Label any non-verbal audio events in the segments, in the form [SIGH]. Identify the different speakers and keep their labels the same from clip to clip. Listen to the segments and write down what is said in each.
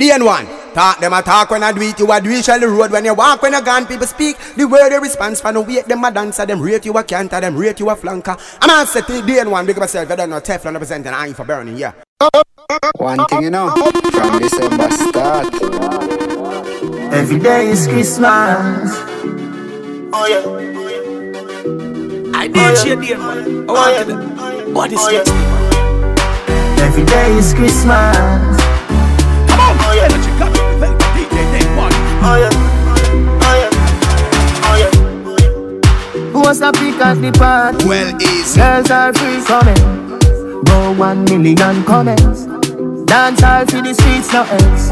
Speaker 1: DN1. Talk them a talk when I do it, you a do it, shall the road when you walk, when you gone, people speak. The word they response for no wait, them a dancer, them rate you a canter, them rate you a flanker. I'm a set the DN1, big myself, I don't know, Teflon representing, I ain't for burning, yeah.
Speaker 2: One thing you know, from December start.
Speaker 3: Every day is Christmas.
Speaker 4: Oh yeah. I did oh, yeah. dear man. I wanted oh, it. What is oh, yeah.
Speaker 3: Every day is Christmas.
Speaker 4: Come on, oh, yeah. Energy got me DJ Dane One. Oh yeah.
Speaker 3: Oh yeah. Oh yeah. Who wants to pick at the party?
Speaker 1: Well, easy.
Speaker 3: Girls are free coming. Go one million comments. Dance all to the streets, no else.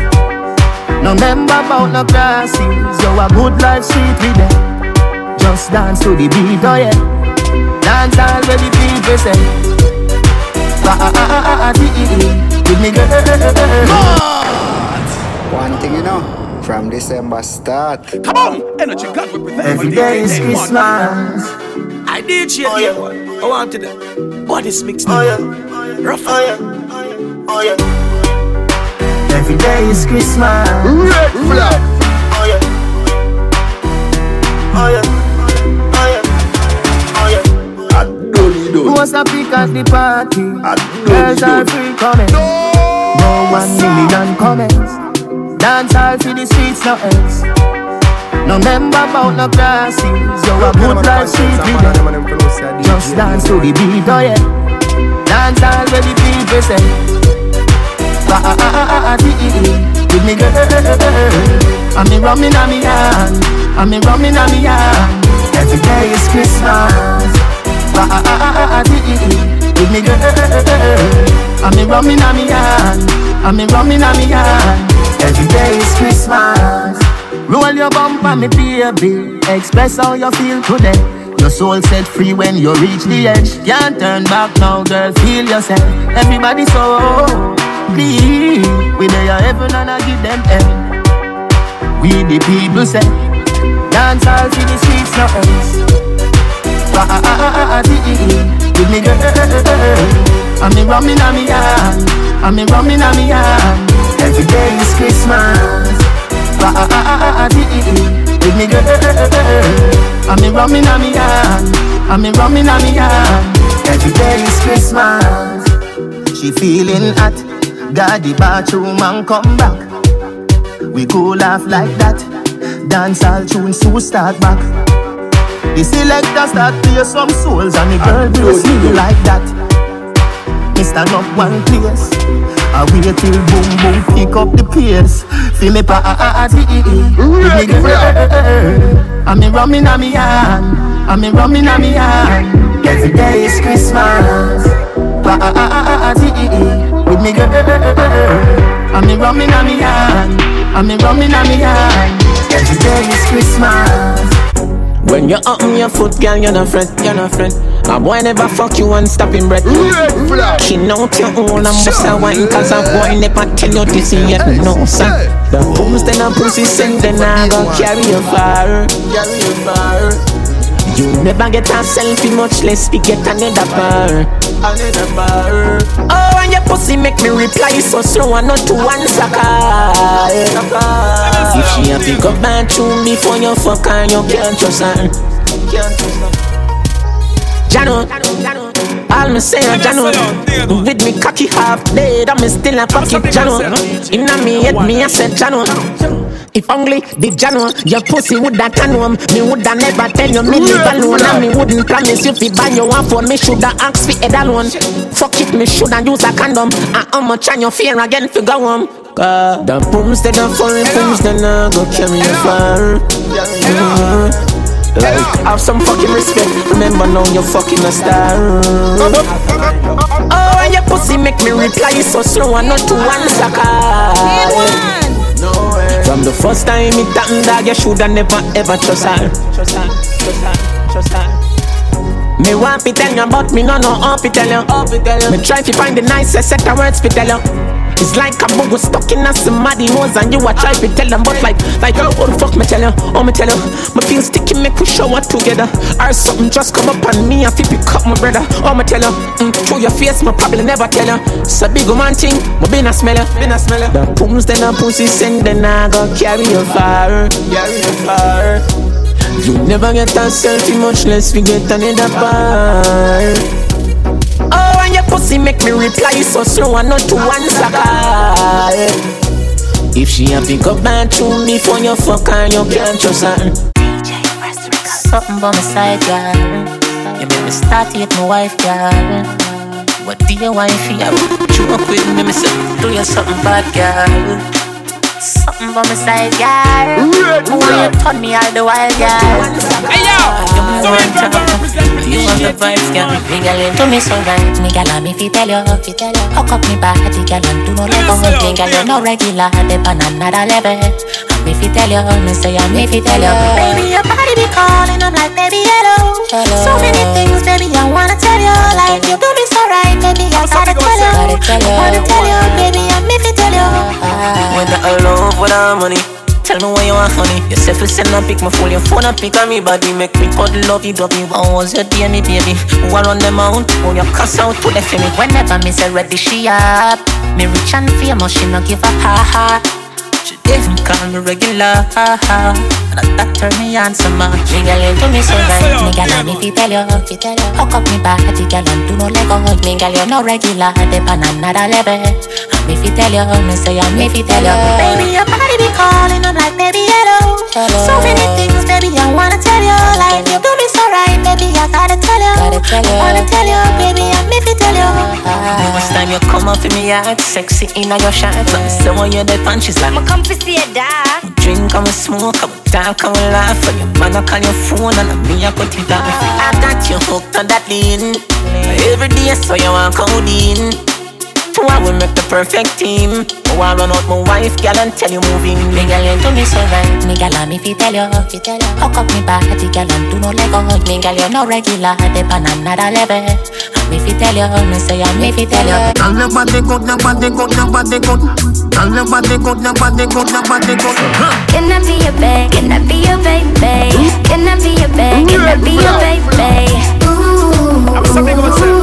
Speaker 3: No member about no classes. Yo, a good life sweet with them. Just dance to the beat, oh yeah. Dance all where the people say. Ah ah ah ah ah With me girl.
Speaker 2: One thing you know, from December start.
Speaker 4: Come on, energy God represent.
Speaker 3: Every day is Christmas.
Speaker 4: I did shit oh, yeah. I wanted it. Bodies mixed. Oh yeah. Rough. Oh yeah. Oh yeah.
Speaker 3: Every day is Christmas.
Speaker 1: Red flag.
Speaker 4: Oh yeah. Oh yeah. Oh yeah. Oh yeah. I
Speaker 1: don't
Speaker 3: Who wants to pick at the party?
Speaker 1: I don't
Speaker 3: Girls are free coming.
Speaker 1: No,
Speaker 3: no one million comments. Dance all for the streets, no else. No member about no classes. Yo, a good life sweet with them. Just dance to the beat, oh yeah. Dance all where the people say. Ah ah ah ah ah With me girl I'm in rumming on me hand I'm in rumming on me hand Every day is Christmas Ah ah ah ah ah With me girl I'm in rumming on me hand I'm in rumming on me hand Every day is Christmas Roll your bumper, me baby Express how you feel today your soul set free when you reach the edge. Can't turn back now, girl. Feel yourself. Everybody so Please, we there heaven and I give them hell. We the people say, dance all to the streets, no else. Ah ah ah ah ah With me girl, I'm in rumming me hand, I'm in rumming on me hand. Every day is Christmas. Ah ah ah With me girl, I'm in rumming on me hand, I'm in rumming on me hand. Every day is Christmas. She feeling hot God the bathroom and come back. We go laugh like that. Dance all tunes to start back. The selector start play some souls and the girl will sing like that. Me stand up one place. I wait till boom boom pick up the pace. Feel me pa ah ah ah I'm in rumming on me hand. I'm in rumming on me hand. Every day is Christmas. Pa ah ah ah ah with me girl. I'm in rumming on me hand. I'm in rumming on me hand. Every day is Christmas. When you're up on your foot, girl, you're not friend, you're not friend. My boy never fuck you and stop him breath. King out your own and must have wine, cause a boy never tell you this yet. No, son. The booms then a pussy send, then I go carry you far. Carry you far. You never get a selfie, much less we get another bar. Another bar. Oh, and your pussy make me reply so slow and not to answer call. If she a pick up bathroom before you fuck her, you can't trust her. Can't trust Jano, all me say a Jano With me cocky half dead, I'm still a pocket Jano Inna me head, me a say Jano if only the Jano, your pussy woulda can home. Me woulda never tell you me live alone, and me wouldn't promise you fi buy your one phone. Me shoulda ask fi head alone. Fuck it, me shoulda use a condom. And how much on your fear again fi go home? The booms they the foreign booms they nah go carry you far. Mm-hmm. Like, have some fucking respect. Remember now you're fucking a star. Oh, your pussy make me reply so slow and not to answer call. From the first time it happened, dog, you shoulda never ever trust her. Trust trust trust. Me want to tell you, but me no you. How to tell you. Me try to find the nicest set of words to tell you.
Speaker 4: It's like a bug was stuck in a somebody nose and you a try to tell them, but like, like, oh, the fuck me tell you? Oh, me tell you, my feel sticky, make we shower together. Or something just come up on me and fi pick up my brother. Oh, me tell you, mm, through your face, my probably never tell you. A big man thing, my been a smeller, been a smeller. The pooms then a pussy send then I go carry you far, carry you far. You never get a selfie, much less we get another part. Pussy make me reply so slow and not to answer call. If she a pick up and to me for your fuck and you can't trust her.
Speaker 5: Something by my side, girl. You make me start hate my wife, girl. What do you want for you? Up with me, me say, do you something bad, girl? Something by my side, girl. Why you turn me all the while, girl?
Speaker 4: Hey yo,
Speaker 5: You me want to, you want the vibes, girl. Me girl, you do me so right. Me girl, I'm if you tell you, if you tell you. Hook up me body, girl, and do no let go. Me girl, you no regular, dip on another level. I'm if you tell you, me say I'm if you tell you. Baby, your body be calling, I'm like, baby, hello. So many things, baby, I wanna tell you. Like, you do me so right, baby, I gotta tell you. Wanna tell you, baby, I'm if you tell you. Ah.
Speaker 6: Whether I love, whether I'm money. Tell me why you want honey. Yourself will send a pic, my phone, your phone a pic on me body. Make me cuddle love you, love you. How was your day, me baby? Who are on the mount? Who you cuss out to the me?
Speaker 5: Whenever me say ready, she up. Me rich and famous, she no give a ha ha.
Speaker 6: She even call me regular.
Speaker 5: And that turn me on so much. Me girl, you do me so right. Me girl, if you tell you, if you tell you. Hook up me body, girl, and do no let go. Me girl, you no regular, dip on another level. I'm if you tell you, me say I'm if you tell you. Baby, your body be calling, I'm like, baby, hello. So many things, baby, I wanna tell you. Like, you do me so right, baby, I gotta tell you. Wanna tell you, baby, I'm if you tell you.
Speaker 6: Next time you come up in me yard, sexy in your shirt. So me when you're there, and she's like,
Speaker 7: come to see a dad.
Speaker 6: drink we smoke, we talk we laugh. And your man a call your phone, and me a cut it off. I got you hooked on that lean. Every day, so you want codeine. Why we make the perfect team? Oh, I run out my wife, girl, and tell you moving.
Speaker 5: Me girl, you do me so right. Me girl, I'm if you tell you, if you tell you. Hook up me body, girl, and do no let go. Me girl, you no regular, dip on another level. I'm if you tell you, me say I'm if you tell you.
Speaker 3: Tell nobody good, nobody good, nobody good. Tell nobody good, nobody good, nobody good. Huh.
Speaker 7: Can I be your babe? Can I be your baby? Can I be your babe? Can I be your baby? Ooh. Can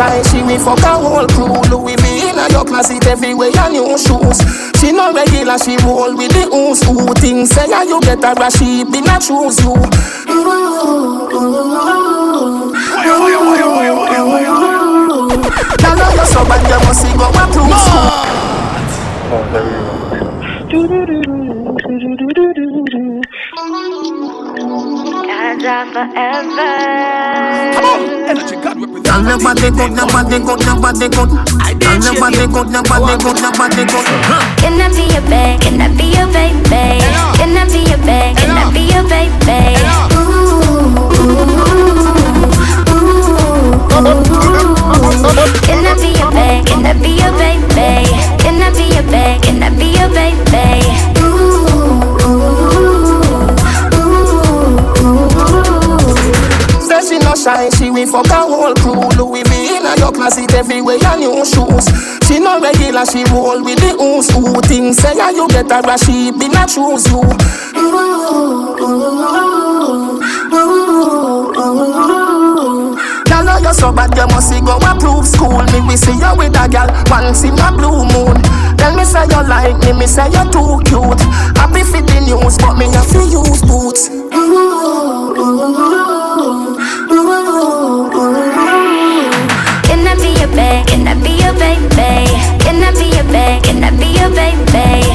Speaker 3: shy, she will fuck a whole crew. Louis V in a your closet everywhere and new shoes. She no regular, she roll with the ooze. Who things say yeah, you get rush, she be not choose you. Now know you so bad, you must go and prove school. Tell nobody good, nobody good, nobody good. Tell nobody good, nobody good, nobody good. Huh.
Speaker 7: Can I be your babe? Can I be your baby? Can I be your babe? Can I be your baby? Can I be your babe? Can I be your baby? Can I be your babe? Can I be your baby?
Speaker 3: Say she no shy, she will fuck a whole crew. Louis V in a your closet everywhere and new shoes. She no regular, she roll with the ooze. Who things say yeah, you a rush, she be not choose you. Girl, know you so bad, you must go approve school. Me we see you with a girl once in a blue moon. Tell me say you like me, me say you too cute. Happy for the news, but me have to use boots.
Speaker 7: Can I be your baby? Can I be your babe? Can I be your baby?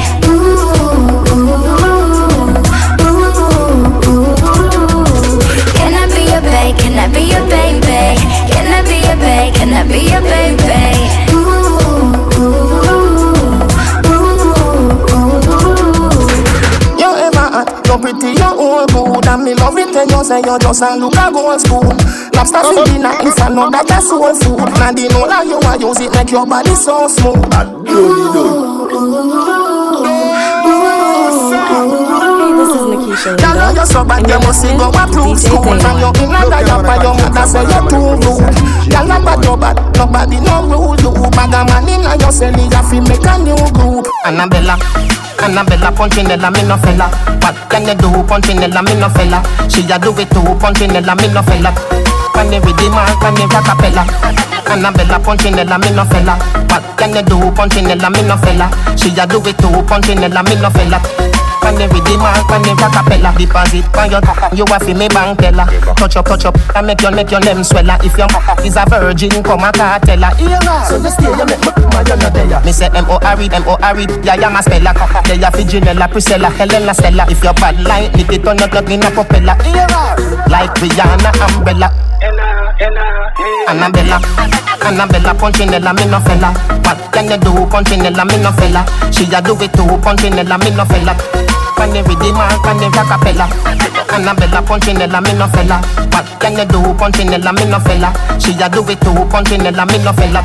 Speaker 7: Can I be your babe? Can I be your baby? Can I be your? Can I be your baby?
Speaker 3: You ever hot, you pretty, you
Speaker 1: whole good And me love it when you say you just a look a gold spoon. Lobster for dinner is another that's soul food. Now the know that you a use it make your body so smooth.
Speaker 8: This is Nikisha
Speaker 1: Girl, know you so bad, you must see go approve school. From your inner diaper, your mother say you too rude. Girl, not bad, no bad, nobody no rule you. Bag a man inna your cell, you fi make a new group.
Speaker 3: Annabella, Annabella Punchinella, me no fella. What can you do, Punchinella, me no fella? She a do it too, Punchinella, me no fella. Can you the mark, can you rockapella? Annabella Punchinella, me no fella. What can you do, Punchinella, me no fella? She a do it too, Punchinella, me no fella. Can you read the mark, can you rockapella? Deposit on your you a fi me bank teller. Touch up, touch up, and make your make your name swella. If your is a virgin, come a cartella. So you stay, you make me come and you not there. Me say M O R E, M O R E, yeah, yeah, my speller. They a fi Janella, Priscilla, Helena, Stella. If your bad line, lick it on your plug in a propeller. Like Rihanna, Umbrella. Annabella, Annabella, Punchinella, me no fella. What can you do, Punchinella, me no fella? She a do it too, Punchinella, me no fella. Read the mark, can you rockapella? Annabella, Punchinella, me no fella. What can you do, Punchinella, me no fella? She a do it too, Punchinella, me no fella.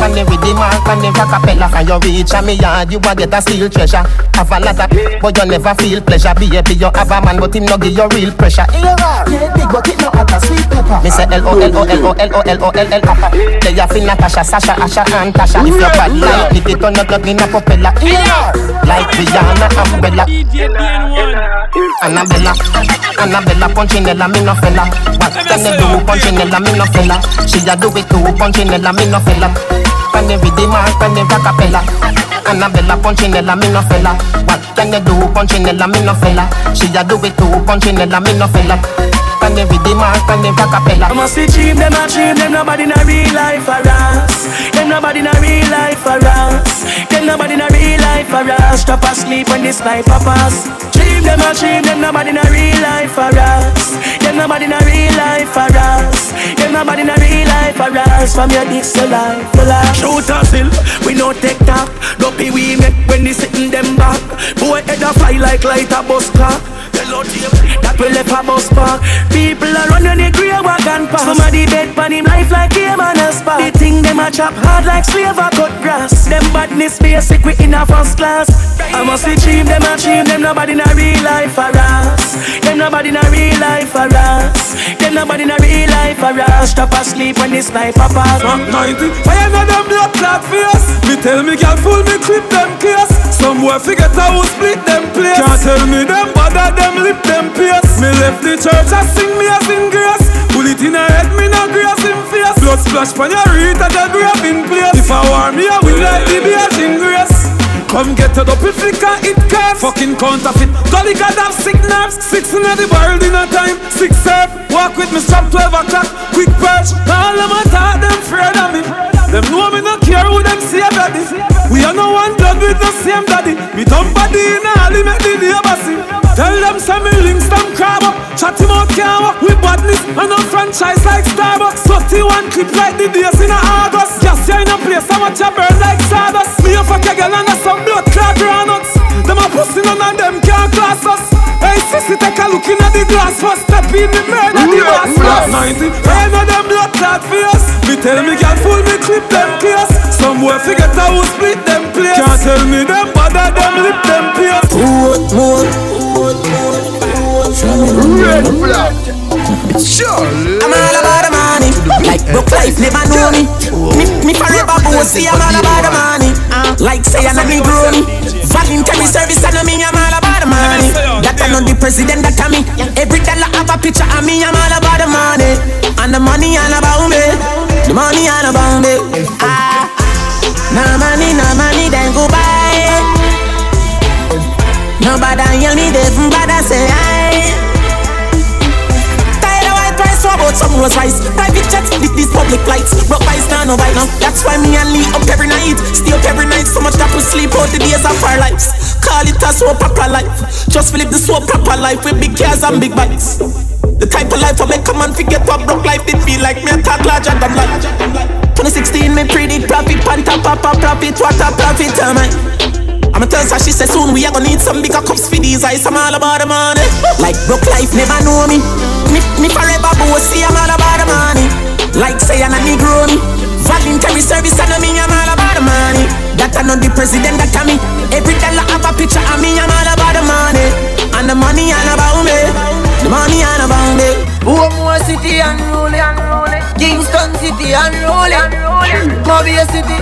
Speaker 3: You read the mark, can you rockapella? Can you reach a me yard, you a get a steel treasure. Have a lot of, but you never feel pleasure. Baby, you have a man, but him no give you real pressure. Yeah, big, but it no a sweet pepper. Me say L O L O L O L O L O L L They a fin Natasha, Sasha, Asha, and Tasha. If your bad like, if it on your plug in a propeller. Yeah, like Rihanna, Umbrella. Annabella, Annabella, Punchinella, me no fella. What can you do, Punchinella, me no fella? She a do it too, Punchinella, me no fella. You read the mark, can you rockapella? Annabella, Punchinella, me no fella. What can you do, Punchinella, me no fella? She a do it too, Punchinella, me no fella. You read the mark, can you rockapella?
Speaker 9: I must be cheap, them a cheap, them nobody in a real life for us. Them nobody in a real life for us. Them nobody in a real life for us. Stop asleep when this life pass. Cheap, them a cheap, them nobody in a real life for us. Them nobody in a real life for us. Them nobody in a real life for us. From your dicks to life, to life. Shoot a still, we no take talk. Dopey we make when they sitting them back. Boy head a fly like light a bus car. That will left a bus park. People are running the grey wagon past. Somebody bed pan him life like a man a spot. They them a chop hard like slave a cut grass. Them badness basic we in a first class. I must be cheap, them a cheap, them nobody in a real life for us. Them nobody in a real life for us. Them nobody in a real life for us. Stop asleep when this life a pass.
Speaker 10: Rock 90 Fire na them blood clot face Me tell me girl full me clip them case Somewhere boy forget how we split them place Can't tell me them bother them lip them pace Me left the church I sing me as in grace Bullet in her head me no grace in face. Blood splash pan your reed at the grave in place. If I war me I win like the beach in grace. Come get it up if you can it can Fucking counterfeit. Golly God have sick nerves. Six in the in a time. Six serve Walk with me strap 12 o'clock. Quick perch All of my thought them afraid of me. Them know me not care who them say daddy. We are no one blood with the same daddy. Me dumb body in a alley make the neighbor see Tell them some me links them crab up. Chat him out can't walk with badness. And no franchise like Starbucks. 31 clip like the days in a August. Just you in a place I watch you burn like sawdust Me a fuck a girl and a some blood clot groundnuts Them a pussy none of them can't class us. Hey sissy take a look in at the glass First. Step in the murder the boss boss 90 Hey no them blood clot face Me tell me girl full me clip them case. Some boy forget how we split them place. Can't tell me them bother them lip them pierce.
Speaker 1: More, more
Speaker 4: I'm all about the money. Like broke life never know me. Me, me forever bossy. I'm all about the money. Like say I'm a Negroni. Voluntary service and me. I'm all about the money. That I know the president. That I me. Every dollar have a picture of me. I'm all about the money. And the money all about me. The money all about me. Ah. No money, no money, then go buy. Nobody hear me, they from bad I say aye. Tired of white price, so about some rose rice. Private jets, this, this public flights. Broke by now, no now. That's why me and Lee up every night. Stay up every night, so much that we sleep out the days of our lives. Call it a so proper life. Just live the so proper life with big cars and big bikes. The type of life I make a man forget what broke life did feel like me a talk larger than life. 2016 me predict profit, pan top a profit, what a profit am I? I'ma tell her she say soon we are gonna need some bigger cups for these eyes. I'm all about the money. Like broke life never know me. Me, me forever bossy. I'm all about the money. Like say I'm a Negro me. Voluntary service and I mean I'm all about the money. That I know the president that I me. Every dollar have a picture of me. I'm all about the money. And the money all about me. The money all about me.
Speaker 11: More City unruly, Kingston City unruly, Mobile City.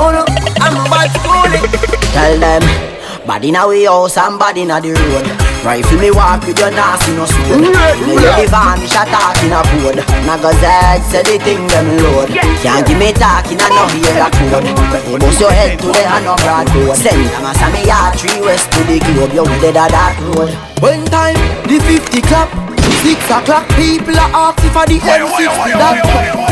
Speaker 11: Oh no, I'm bad schooling. Tell them, body in a way house and body in a the road. Rifle me walk with your nasty no sword. You know the vanish a talk in a board. Naga Z say the thing them load. Can't give me talking and no hear a code. Bust your head to the hand of broad road. Send them a Sammy yard three west to the globe. You with the dark road. One time the 50 clap. Six o'clock, people are asking for the M60 that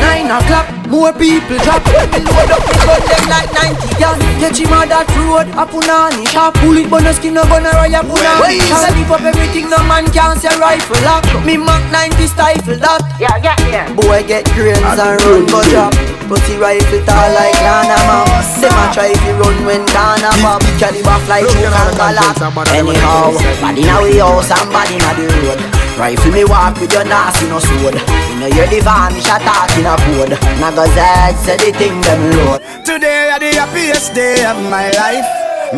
Speaker 11: Nine o'clock, more people drop. Me load up the gun them like 90 gas Get him on that road, a punani Sharp bullet, but no skin, no gun, or a punani Shall lift up everything, no man can say rifle lock. Me Mac 90 stifle that. Yeah, yeah, yeah Boy get grains and run, go drop Pussy rifle tall like Lana Mom Them a try to run when Ghana pop Caliber fly through Kankala Anyhow, body in a way house and body in the road Rifle me walk with your nasty no sword You know you're the vanish attack in a code Naga Z say the thing them load
Speaker 12: Today are the happiest day of my life,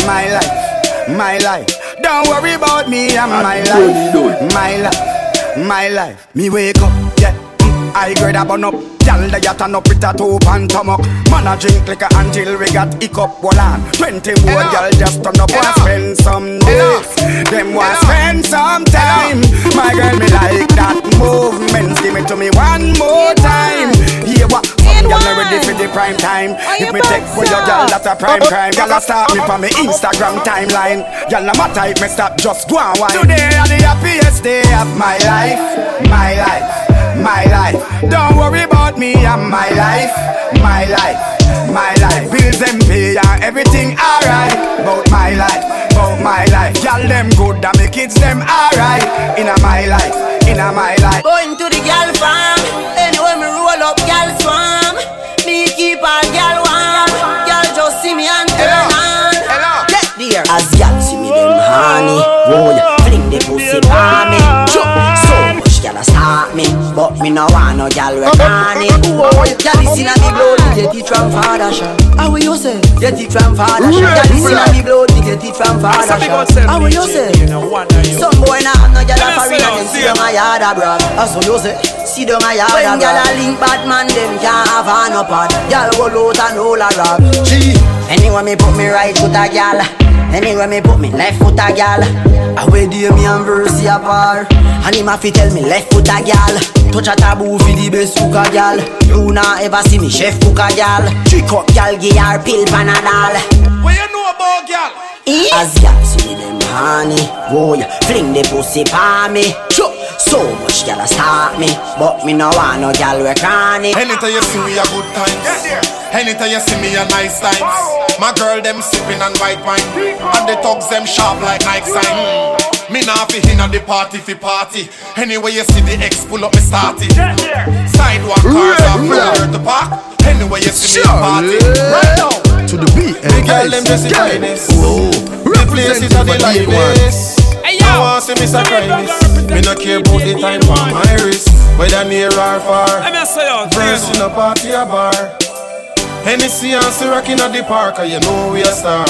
Speaker 12: my life, my life. Don't worry about me and my life, my life, my life. Me wake up, yeah. I grade a bun up, Y'all the yacht and up with a two stomach. Man a drink liquor until we got hiccup. Well on, twenty more y'all just turn up and spend some days. Them want to spend some time. My girl me like that movement. Give it to me one more time. Yeah, what? Some y'all ready for the prime time. If me take for your girl, that's a prime crime. Y'all a start me from me Instagram timeline. Y'all no matter if me stop, just go and wine. Today are the happiest day of my life, my life, my life. Don't worry about me and my life, my life, my life. Bills them pay and everything alright. About my life, about my life. Y'all them good and me kids them alright. Inna my life, inna my life.
Speaker 11: Going to the gal farm Anyway me roll up gal swarm Me keep warm Gal me no want no gal we honey oh, oh, oh, Gal is inna me blood Me get it from father shot How will you say? Get it from father shot Gal is inna me blood Me get it from father shot How will you say? Some boy nah have no gal a foreign And them see them a yard a brag That's what you say. See them a yard a When gal a link bad man Them can't have a no pad Gal roll out and all a rag Gee. Anyway me put me right foot a gal Anyway me put me left foot a gal. I wear the me and Versi a par And him a fi tell me left foot a gal. Touch a taboo fi the best cook a gal. You nah ever see me chef cook a gal. Trick up gal give her pill panadol
Speaker 13: What you know about girl?
Speaker 11: As gal see them honey Boy, fling the pussy pa me. Chuk. So much gal a start me. But me no want no gal we cranny.
Speaker 13: Anytime you see me a good times Anytime you see me a nice times My girl them sipping on white wine And the thugs them sharp like Nike sign Me nah fi inna the party fi party. Anyway you see the X pull up me starty Sidewalk cars are nowhere to park. Anyway you see me party. Right now.
Speaker 14: To the beat
Speaker 13: The girl them just the finest The place is a the livest I want to see me sacrifice Me no care about the time on my wrist. Whether near or far. Verse in a party or bar Hennessy and Ciroc in the park and you know we a star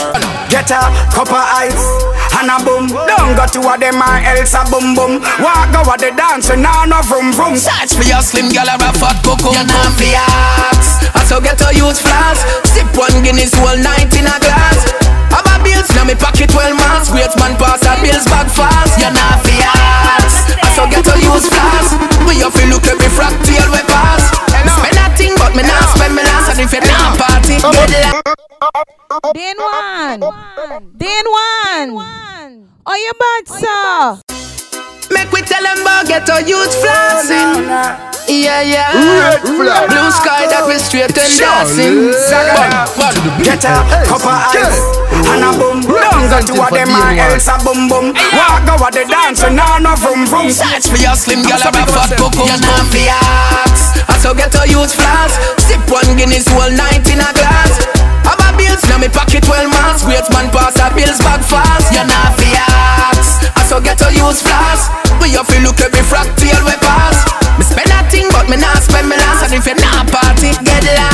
Speaker 12: Get a cup of ice and a boom. Don't go to a them or else a boom boom. Walk go a the dance and now no vroom vroom.
Speaker 15: Search for your slim gal or a fat cocoa. You're not fi ask. I so get a use flask. Sip one Guinness whole night in a glass. Have a bills now me pocket 12 months. Great man pass a bills back fast. You're not fi ask. I so get a use flask. We have to look every frack till we pass. Spend a thing but me not spend me last. And if you not party, get
Speaker 16: Then one. Then one. Oh, you bad, sir.
Speaker 15: Make we tell them about get a youth flossing. Yeah, yeah.
Speaker 12: Red flag.
Speaker 15: Blue sky that we straight and dancing. One, one.
Speaker 12: Get a cup of ice and a boom. Don't go to a them or else a boom boom. Walk go a the dance and now no vroom vroom.
Speaker 15: Search for your slim gal or a fat cocoa. You're not fi ask. I so get a youth flask. Sip one Guinness whole night in a glass. Have a bills, now me pocket well mass. Great man pass a bills back fast. You're not fi ask. I so get to use flash. We have to look every frack till we pass. Me spend a thing, but me not spend me last. And if you not party, get lost.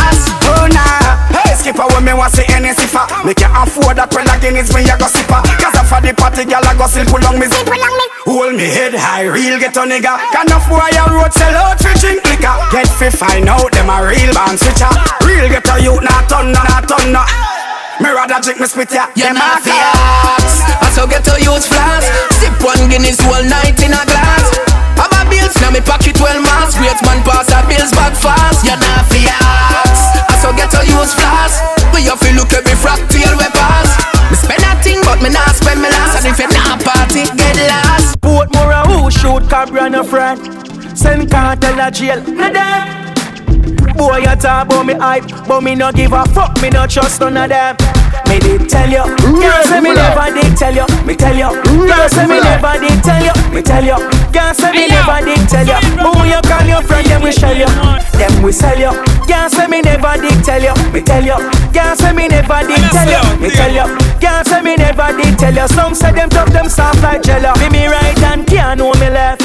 Speaker 12: Nah, hey skipper when me want see any siffer. Me can't afford that when again it's me I go sipper. Cause I for the party girl I go simple long me zip long me. Hold me head high, real get a nigga. Can of boy a road sell out fi drink liquor. Get fi find out them a real band switcher. Real get a youth not turn no, not turn no. Me rather drink me spit ya.
Speaker 15: You're not
Speaker 12: a
Speaker 15: fi I so get to use flash. Sip one Guinness whole night in a glass. Have a bills, now me pocket well mass. Great man pass a bills back fast. You're not fi ask. I so get to use flash. We have to look every frack till we pass. Me spend a thing, but me not spend me last. And if you not party, get lost.
Speaker 9: Portmore a who shoot Cabra no friend Send cartel a jail No them Boy you talk about me hype But me no give a fuck Me no trust none of them Me did tell you Girl say me never did tell you Me tell you Girl say me never did tell you Me tell you Girl say me never did tell you Who you call your friend Them we shell you Them we sell you Girl say me never did tell you Me tell you Girl say me never did tell you Me tell you Girl say me never did tell you Some say them tough them soft like jello Me me right and can't know me left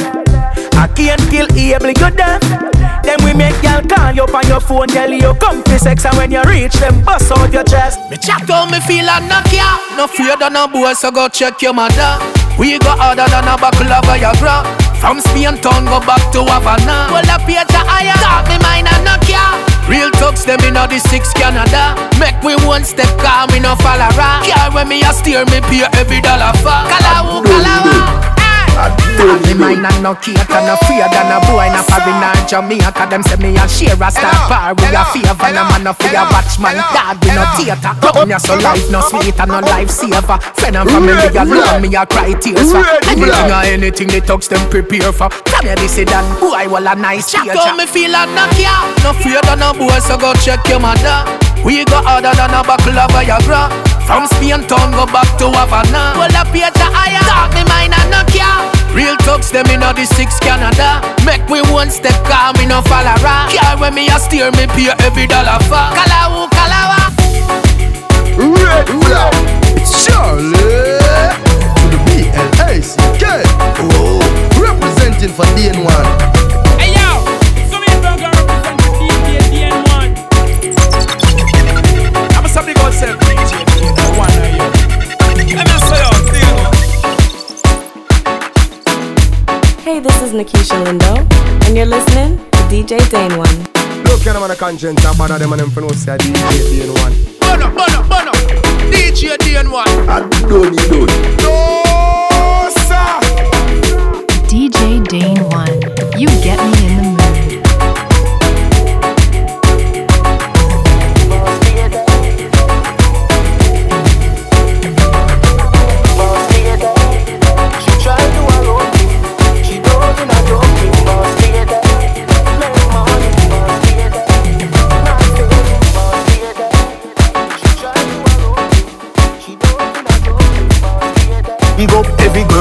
Speaker 9: I can't kill able you deaf Then we make y'all call you on your phone Tell you come for sex And when you reach them bust out your chest.
Speaker 15: Me chat how me feel and knock ya No fear than a boy so go check your mother. We go harder than a buckle of Viagra. From Spain town go back to Havana. Well up here to higher. Talk me mind and knock ya Real talks them in the six Canada. Make we one step calm me no fall around Car when me a steer me pay every dollar for. Kalawu kalawa
Speaker 3: Me mind and no cake and no fear than a boy in a foreign or Jamaica. Them say me a share a star power. We a favor and a man a fear watchman. Dad we no theater. Come ya so life no sweet and no life saver. Friend and family alone me a cry tears for. Anything or anything they talks them prepare for. Come here this done. Boy well a nice teacher.
Speaker 15: how me feel and knock ya No fear than a boy so go check your mother We go harder than a buckle of Viagra From Spain town go back to Havana Well here to higher Talk me mind and knock ya Real talks them in the six Canada Make we one step calm me no around Car when me a steer me pay every dollar for Kalawu kalawa
Speaker 14: Regular. It's Charlie to the B-L-A-C-K. Oh, representing for DN1.
Speaker 8: Is Nikisha Lindo, and you're listening to DJ Dane One.
Speaker 1: Look at them on the conscience and bother them and them for no say DJ DN1.
Speaker 15: Bono, bono, bono DJ DN1
Speaker 14: I don't need those.
Speaker 1: No, sir.
Speaker 17: DJ Dane 1,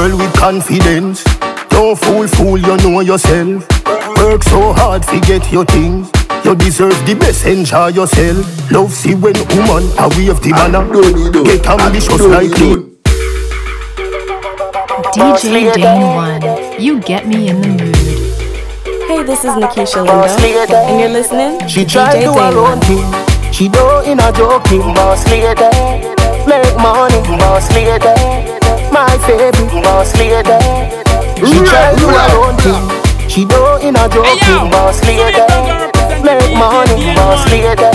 Speaker 18: girl with confidence. Don't fool, fool, you know yourself. Work so hard to get your things. You deserve the best, enjoy yourself. Love see when woman a wave the ah, banner. Get ambitious ah, like me.
Speaker 17: DJ Dane 1, you get me in the mood.
Speaker 8: Hey, this is Nikisha Lindo, ah, and you're listening
Speaker 3: She
Speaker 8: to
Speaker 3: try
Speaker 8: DJ
Speaker 3: to
Speaker 8: Dane
Speaker 3: her own
Speaker 8: One.
Speaker 3: thing. She don't in a joking boss lady. Make money, boss lady. My favorite boss lady. She try to her own thing. She don't in a joking boss lady. Make money, boss lady.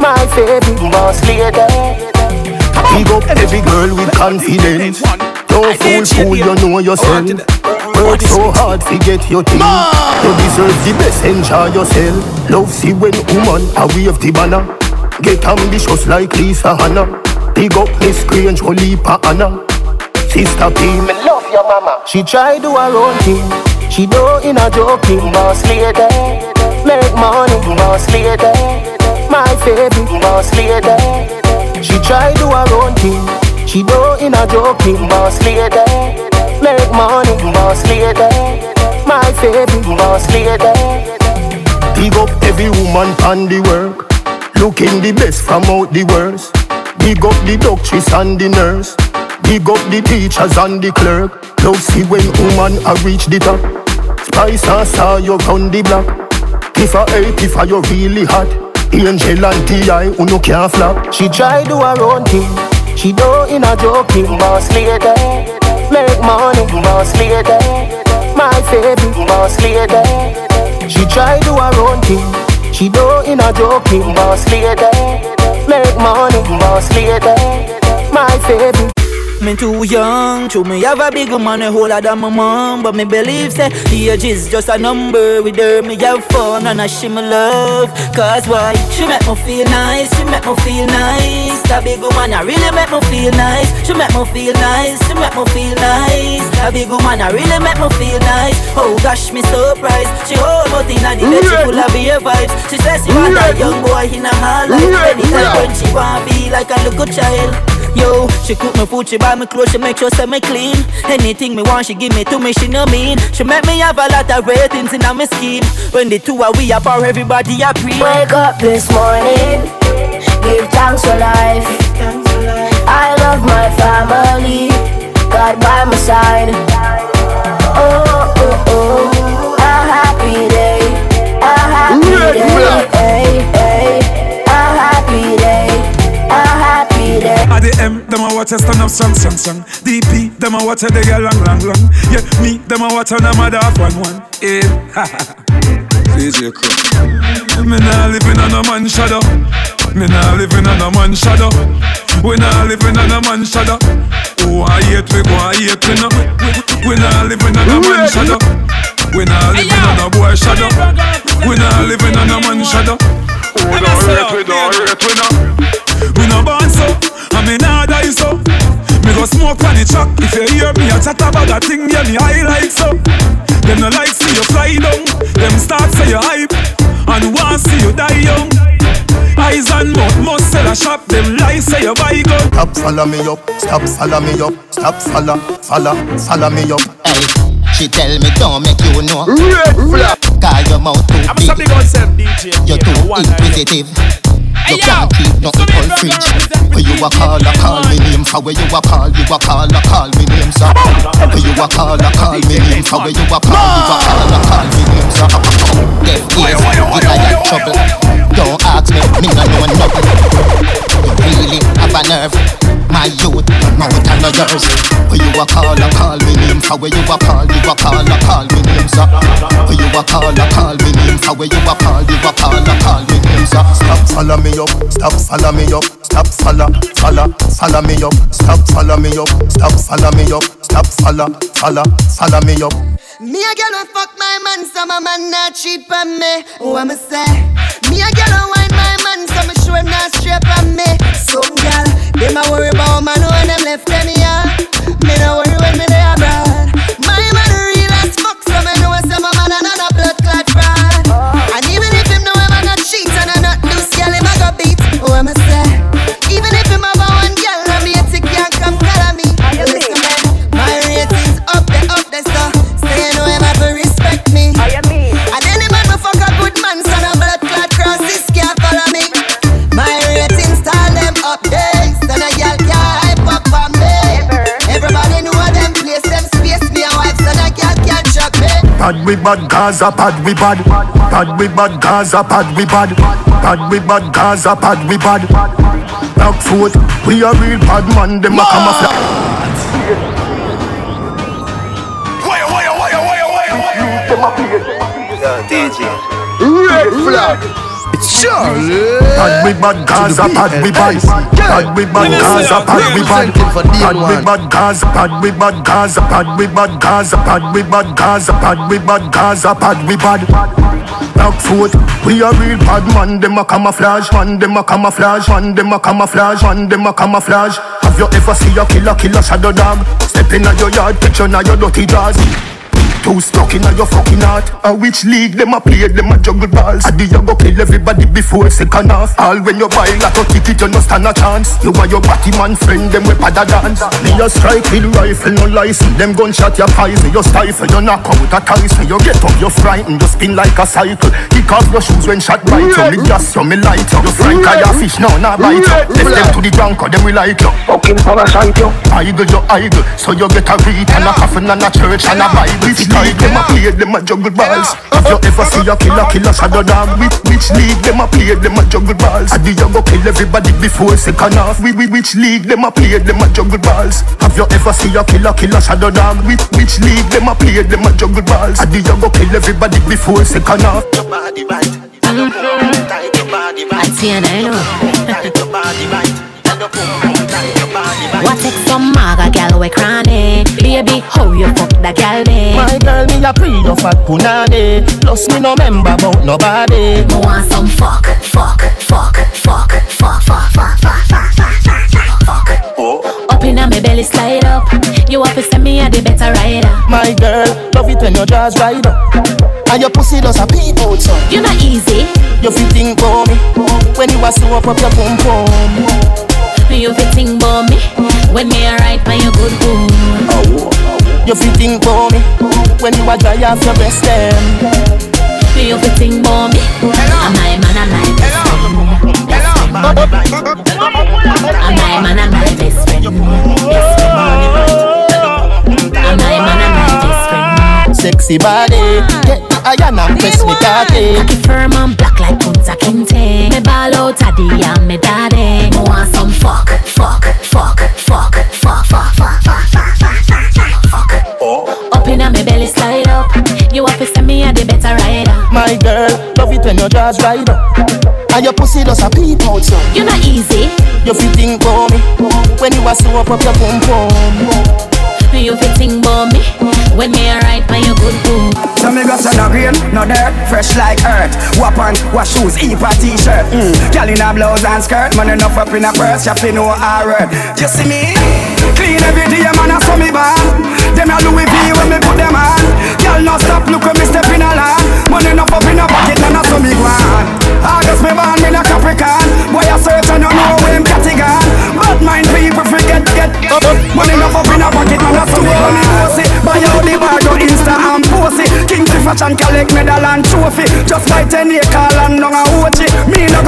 Speaker 3: My favorite boss lady.
Speaker 18: Big up every girl with confidence. Don't fool, fool, you know yourself. Work so hard to get your thing. You deserve the best, enjoy yourself. Love see when woman a wave the banner. Get ambitious like Lisa Hanna. Big up Miss Grange, Olipa Anna. Sister P, me
Speaker 3: love your mama. She try do her own thing. She do in a joking boss lady. Make money, boss lady. My favorite boss lady. She try do her own thing. She do in a joking boss lady. Make money, boss lady. My favorite boss lady.
Speaker 18: Big up every woman on the work. Looking the best from out the worst. Big up the doctors and the nurse. Big up the teachers and the clerk. Love see when woman a reach the top. Spice and saw you round the block. If I hate, if I you really hot. Angel and T.I. who no can't flop.
Speaker 3: She try do her own thing. She do in a joking boss lady. Make money, boss lady. My favorite boss lady. She try do her own thing. She do in a joking boss lady. Make money, boss lady. My favorite.
Speaker 19: Me too young, true me have a big money holder than my mom But me believe say the age is just a number. With her me have fun and I she me love. Cause why? She make me feel nice, she make me feel nice. That big woman I really make me feel nice. She make me feel nice, she make me feel nice. That big woman I really make me feel nice. Oh gosh me surprised. She hold out in a the bed, she full of beer vibes. She says she want a young boy in a her life Anytime when she want be like a little child Yo, she cook me food, she buy me clothes, she make sure say me clean. Anything me want, she give me to me, she know mean. She make me have a lot of ratings in me scheme. When the two are we for everybody a pre.
Speaker 20: Wake up this morning, give thanks for life. I love my family, God by my side. Oh, oh, oh,
Speaker 10: At the M, them a watch a stand up strong, strong, strong. DP, them a watch a they get long, long, long. Yeah, me, them a watch a them a half one, one. Yeah, [LAUGHS] DJ Cook. Me nah living on a man shadow. Me nah living on a man shadow. We nah living on a man shadow. Oh, I hate we go, I hate we no. We nah living on a man shadow. We nah living on a boy shadow. We nah living on a man shadow. Oh, nah hate we, nah hate we no. We no born so, and me nah die so. Me go smoke on the truck if you hear me a chat about that thing, yeah me high like so. Them no like see you fly down, them start say you hype, and want see you die young. Eyes and mouth must sell a shop, them lies say you buy gun.
Speaker 18: Stop follow me up, stop follow me up, stop follow, follow, follow me up.
Speaker 21: She tell me don't make you know.
Speaker 18: Red flag.
Speaker 21: Cause your mouth too
Speaker 22: I'm
Speaker 21: big.
Speaker 22: sorry, God self DJ.
Speaker 21: You're too inquisitive. You can't keep nothing on fridge. Where you a call a call me name for where you a call you a call a call me name sir. Where you a call a call me name for where you a call you a call a call me name sir. Deaf ears, you got trouble. Don't ask me, me no know nothing. You really have a nerve. My youth, your mouth and no yours. Where you a call a call me name for where you a call you a call a call me name sir. Where you a call a call me name for where you a call you a call a call me name.
Speaker 18: Stop follow me up, stop follow me up, stop follow, follow, follow me up, stop follow me up, stop follow me up, stop follow, follow, follow me up.
Speaker 23: Me a girl who fuck my man, so my man not cheap on me. Who am I say? Me a girl who wine my man, so me sure not straight on me. Some girl, them a worry about man when them left them here. Me.
Speaker 18: Pad we bad Gaza, pad we bad. Pad we bad Gaza, pad we bad. Pad we bad Gaza, pad we bad. Black foot, we a real bad man. Them a camouflage.
Speaker 22: DJ.
Speaker 18: Red flag. It's Charlie. Pad we bad Gaza, pad we bad. Pad we bad Gaza, pad we bad. Pad we bad Gaza, pad we bad Gaza, pad we bad Gaza, pad we bad Gaza, pad we bad Gaza, pad we bad. Black foot, we a real bad man. Them a camouflage, man. Them a camouflage, man. Them a camouflage, man. Them a camouflage. Have you ever see a killer, killer shadow dog? Step in your yard, picture now your dirty jaws. Too stuck in your fucking heart. A which league them a play, them a juggle balls. I do you go kill everybody before second half. All when you buy like a ticket, you no stand a chance. You and your batty man friend, them we pada dance. Me a strike with rifle, no license. Them gunshot your poison, you stifle, you knock out a Tyson. You get up, you frightened, you spin like a cycle. Kick off your shoes when shot bite you. Me just you, me light you. You friend your fish, no, not bite you. Left them to the drunk, or them we like you. Fucking parasite you. Idle, you idle. So you get a read and a coffin and a church and a Bible. Which league them a play, them a juggle balls. Have you ever see a killer, killer shadow dog? Which, which league them a play, them a juggle balls? I do you go kill everybody before second half? We, we, which league them a play, them a juggle balls? Have you ever see a killer, killer shadow dog? Which, which league them a play, them a juggle balls? I do you go kill everybody before second half? Your body right.
Speaker 5: I see and I know. What take some maga gal we cranny Baby, how you fuck that gal me?
Speaker 18: My girl, me a pre your fat punani Plus me no member about nobody
Speaker 5: Me want some fuck, fuck, fuck, fuck, fuck, fuck, fuck, fuck, fuck, fuck, fuck, fuck. Oh. Up inna me belly slide up. You have to send me a the better rider.
Speaker 18: My girl, love it when your jaws ride up And your pussy does a peep out so
Speaker 5: You not easy.
Speaker 18: You fit think for me When you a slow up up your pum pum
Speaker 5: You fit think about me when me a ride by your good boom.
Speaker 18: You fit think for me When you a dry off your breast them
Speaker 5: You fit think about me. I'm my man, I'm my best friend. Best. I'm my man, I'm my best friend. Best friend. I'm my man, I'm my best friend.
Speaker 18: Sexy body Get the iron and press me cocky
Speaker 5: Cocky firm and black like Kunta Kinte. Me ball out a the and me daddy. Me want some fuck, fuck, fuck, fuck, fuck, fuck, fuck, fuck, fuck, fuck, fuck, fuck, fuck. Up inna me belly slide up. You have to send me a the better rider.
Speaker 18: My girl, love it when your jaws ride up And your pussy does a peep out so
Speaker 5: You not easy.
Speaker 18: You fit think for me When you a slow up up your pum pum
Speaker 5: You fit think about me when me a ride by your good boom.
Speaker 12: So me go say no green, no dirt, fresh like earth. Wap on, wash shoes, eat a t-shirt. Mm. Girl in a blouse and skirt, man enough up in a purse, you know a word. You see me? Clean every day, man, I saw me born. Them a Louis V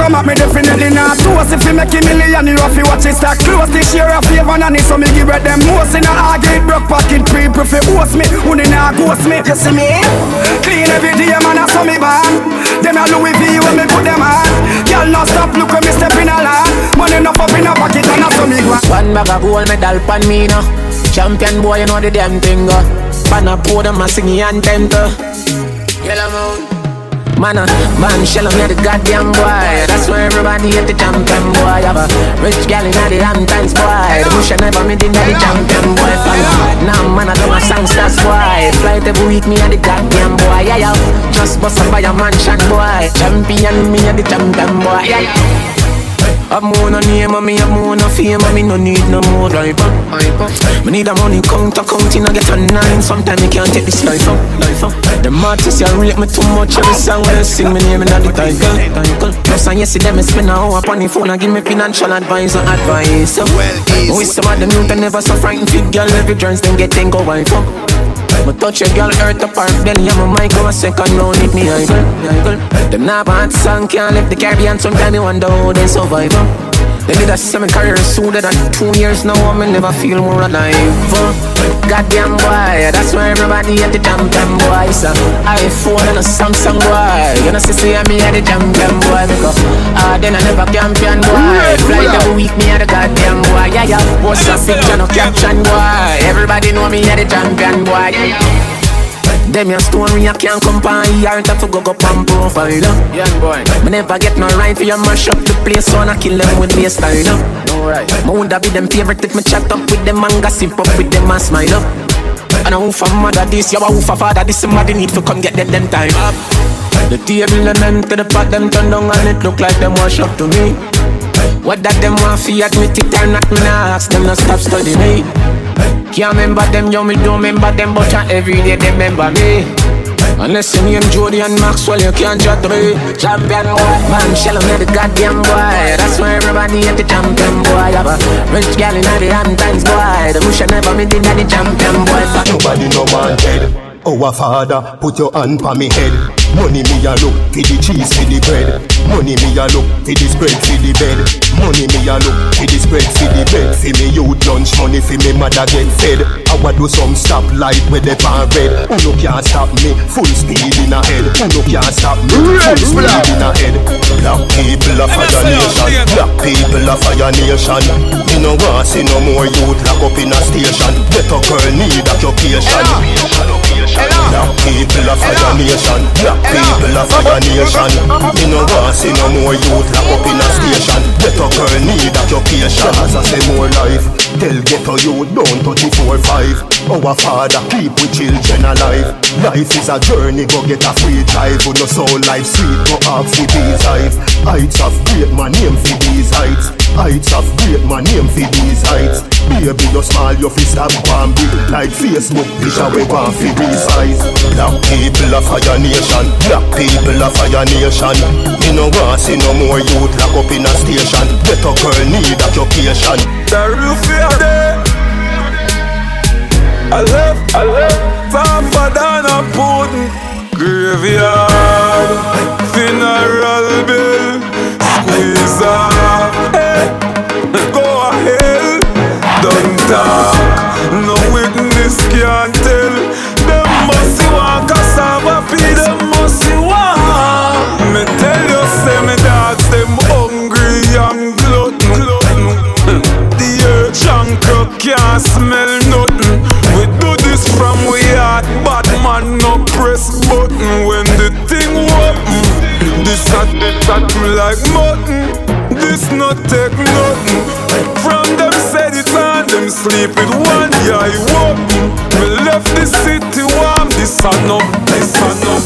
Speaker 12: Me no go map me definitely not toast If you make a million you have to watch it start close This year a favor and so me give it them most In a argue broke pocket people fi host me Who nah ghost me You see me? Clean every day man I saw me born Them a Louis V when me put them on Girl no stop look when me step in a land Money enough up in a pocket and I saw me go
Speaker 4: One bag of gold medal pan me now. Champion boy, you know the damn thing. Uh. Pan a podium, a sing anthem to. Man, uh, man, shell me the goddamn boy. That's why everybody hate the champion boy. Have a rich gal in the Hamptons boy. The bush never made the champion boy. Follow. Now man, I do my songsters boy. Flight every week, me and the goddamn boy. Yeah, yeah. Just bust up by a mansion boy. Champion, me and the champion boy. Yeah, yeah. I'm more no name and me have more no fame and me no need no more driver. Me need a money count accounting I get a nine. Sometimes me can't take this life up. The artists you rate me too much every song when they sing me name in the title. Plus and yes, see them spend a hour upon the phone and give me financial advice and advice. Well, easy. With some of them youth and never so frightened fit girl every joints them get ten go wife up. Me touch a girl hurt the park Then yeah, my mic go a second round hit me high Them not bad song can't live the Caribbean Sometimes me wonder how they survive. They did a seven career sooner than two years. Now I me never feel more alive. Uh. Goddamn boy That's why everybody at the champion boy So iPhone and a Samsung boy. You know see see me at the champion boy Because ah then I never champion boy. Fly every week me at the goddamn boy Yeah yeah. What's up picture no caption boy. Everybody know me at the champion boy them your story I can't compare. Here to go go pump profile Yeah boy. Me never get no right for you mash up the place So I kill them with style No right Me woulda be them favorite if me chat up with them And gossip up with them and smile up. And I who for mother this, you a who for father this Somebody need to come get them them time up. The table and them to the pot them turn down And it look like them wash up to me What that them want fi admit it or not Me nah ask them no stop study me Can't remember them, yo, me don't remember them, but uh, every day they remember me. Unless you name Jody and Maxwell, you can't chat me. Champion boy, man, shell me the goddamn boy. That's why everybody at the champion boy. Have a rich gal in the Hamptons boy. The bush never me did the champion boy.
Speaker 18: Nobody no want dead. Our father, put your hand on me head. Money me a look for the cheese for the bread. Money me a look for the spread for the bed. Money me a look for the spread for the bed. For me youth lunch money for me mother get fed. I want do some stop light with the pan red. Who no can't stop me? Full speed in a head. Who no can't stop me? Full speed in a head. Black people of fire nation. Black people of fire nation. Me no want see no more youth lock up in a station. Better girl need occupation. Black people of fire nation. Black people of fire nation. Me no want see no more youth lock up in a station. Better girl need occupation. As I say more life. Tell ghetto youth don't touch it four five. Our father keep we children alive. Life is a journey, go get a free drive. Who no soul life sweet, go off for these heights. Heights of great man name for these heights. Heights of great man name for these heights. Baby, you small, you fi stop one big like Facebook. Picture we want fi resize. Black people of fire nation. Black people of fire nation. Me no want see no more youth lock up in a station. Better girl need occupation.
Speaker 10: The roof fear there. I left, I left. Papa Dana Putin. Graveyard. Funeral bill. Squeeze off. Hey. Go ahead. Don't talk. At me like mutton. This not take nothing. From them said it on them sleep with one eye open. Me left the city warm, this sun up, this sun up.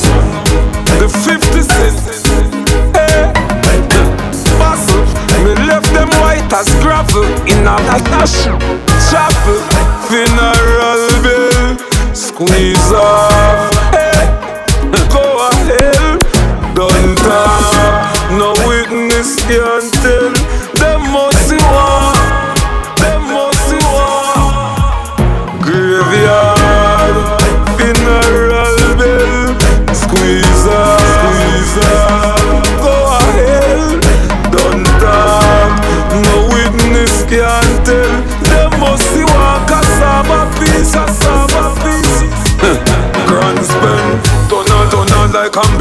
Speaker 10: The 50 cents. Hey. Bustle. Me left them white as gravel in a dash chapel. Funeral bill, squeeze off.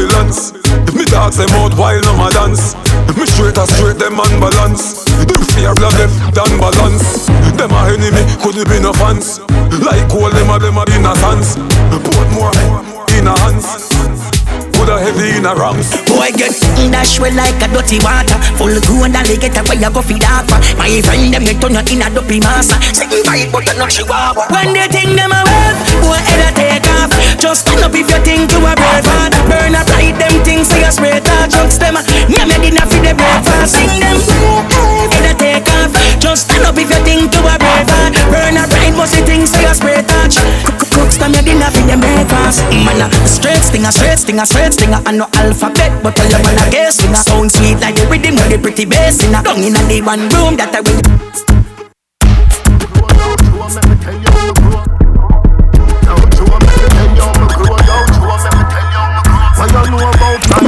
Speaker 10: Ambulance. If me dogs them out while no ma dance. If me straight or straight them unbalance. Them fear blood them than balance. Them a enemy could it be no fans. Like all them a them a in a. Put more in a hands. Put a heavy in a ranks.
Speaker 24: Boy get in dash well like a dirty water. Full grown and they get a fire go feed up. My friend them get turn you in a dopey massa Say right but you not chihuahua When they think them a wave, boy head a take off. Just stand up if you think you a brave heart. Burn up like them things say you spray touch Drugs them, name your dinner for the breakfast. Sing them, head a take off. Just stand up if you think you a brave heart. Burn up right musty things say you spray touch Cooks them your dinner for the breakfast Man a straight stinger, straight stinger, straight stinger. I no alphabet but tell them man a guess singer Sound sweet like the rhythm with the pretty bass singer Down in a the one room that I will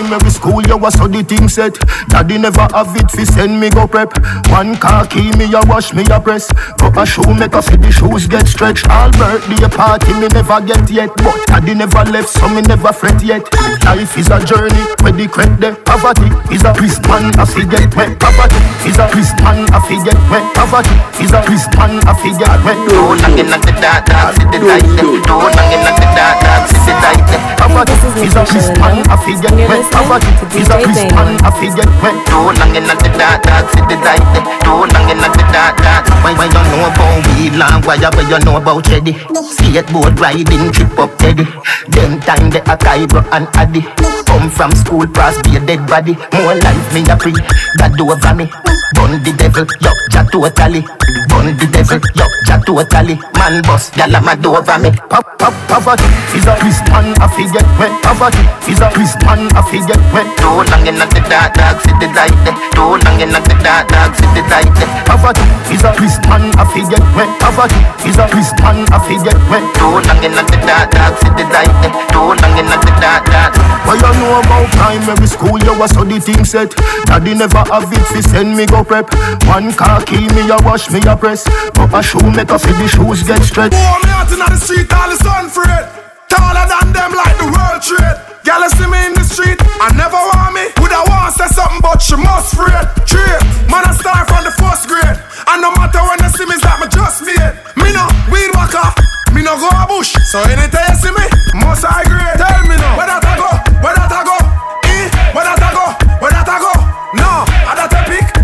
Speaker 18: primary school? You was so the thing set. Daddy never have it fi send me go prep. One car key me a wash me a press. A shoe make a fi the shoes get stretched. All birthday party me never get yet, but daddy never left so me never fret yet. Life is a journey where the credit there. Poverty is a Christmas a fi get wet. Poverty is a Christmas a fi get wet. Poverty is a Christmas a fi get wet.
Speaker 21: Don't hang in at the dark, dark, sit the tight Don't hang in at the dark, dark, sit the tight
Speaker 18: Poverty is a Christmas a fi get wet. Poverty is a Christmas a fi get wet.
Speaker 21: Don't hang in the dark, dark, the tight Don't hang in the dark, dark. Why, why you know about weed, long? Why, why you know about Teddy? Skateboard riding, trip up Teddy. Them time they a Cairo and Addy
Speaker 18: Come from school, pass be a dead body. More life me a pre, God over me. Bun the devil, yo, ja totally. Bun the devil, yo, ja totally. Man boss, gyal a mad over me. Pop, pop, poverty is a twist man a figure. When poverty is a twist man a figure. When too long in the dark, dark, the light. Too long in the dark, dark, the light. Poverty is a twist man a figure. When poverty is a twist man a figure. When too long in the dark, dark, the light. Too long in the dark, dark. What you know about primary school? You was study things set. Daddy never have it fi send me go prep. One car kill me, a wash me a press. But a shoe make fi the shoes get stretched.
Speaker 10: Oh, me out inna the street, all the sun afraid. Taller than them like the world trade. Gyal see me in the street, I never want me. Woulda want say something, but she must afraid. Trade, man I start from the first grade, and no matter when they see me, that me just made. Me no weed walker, me no go a bush. So anytime you see me, must I grade. Tell me now, where that I go,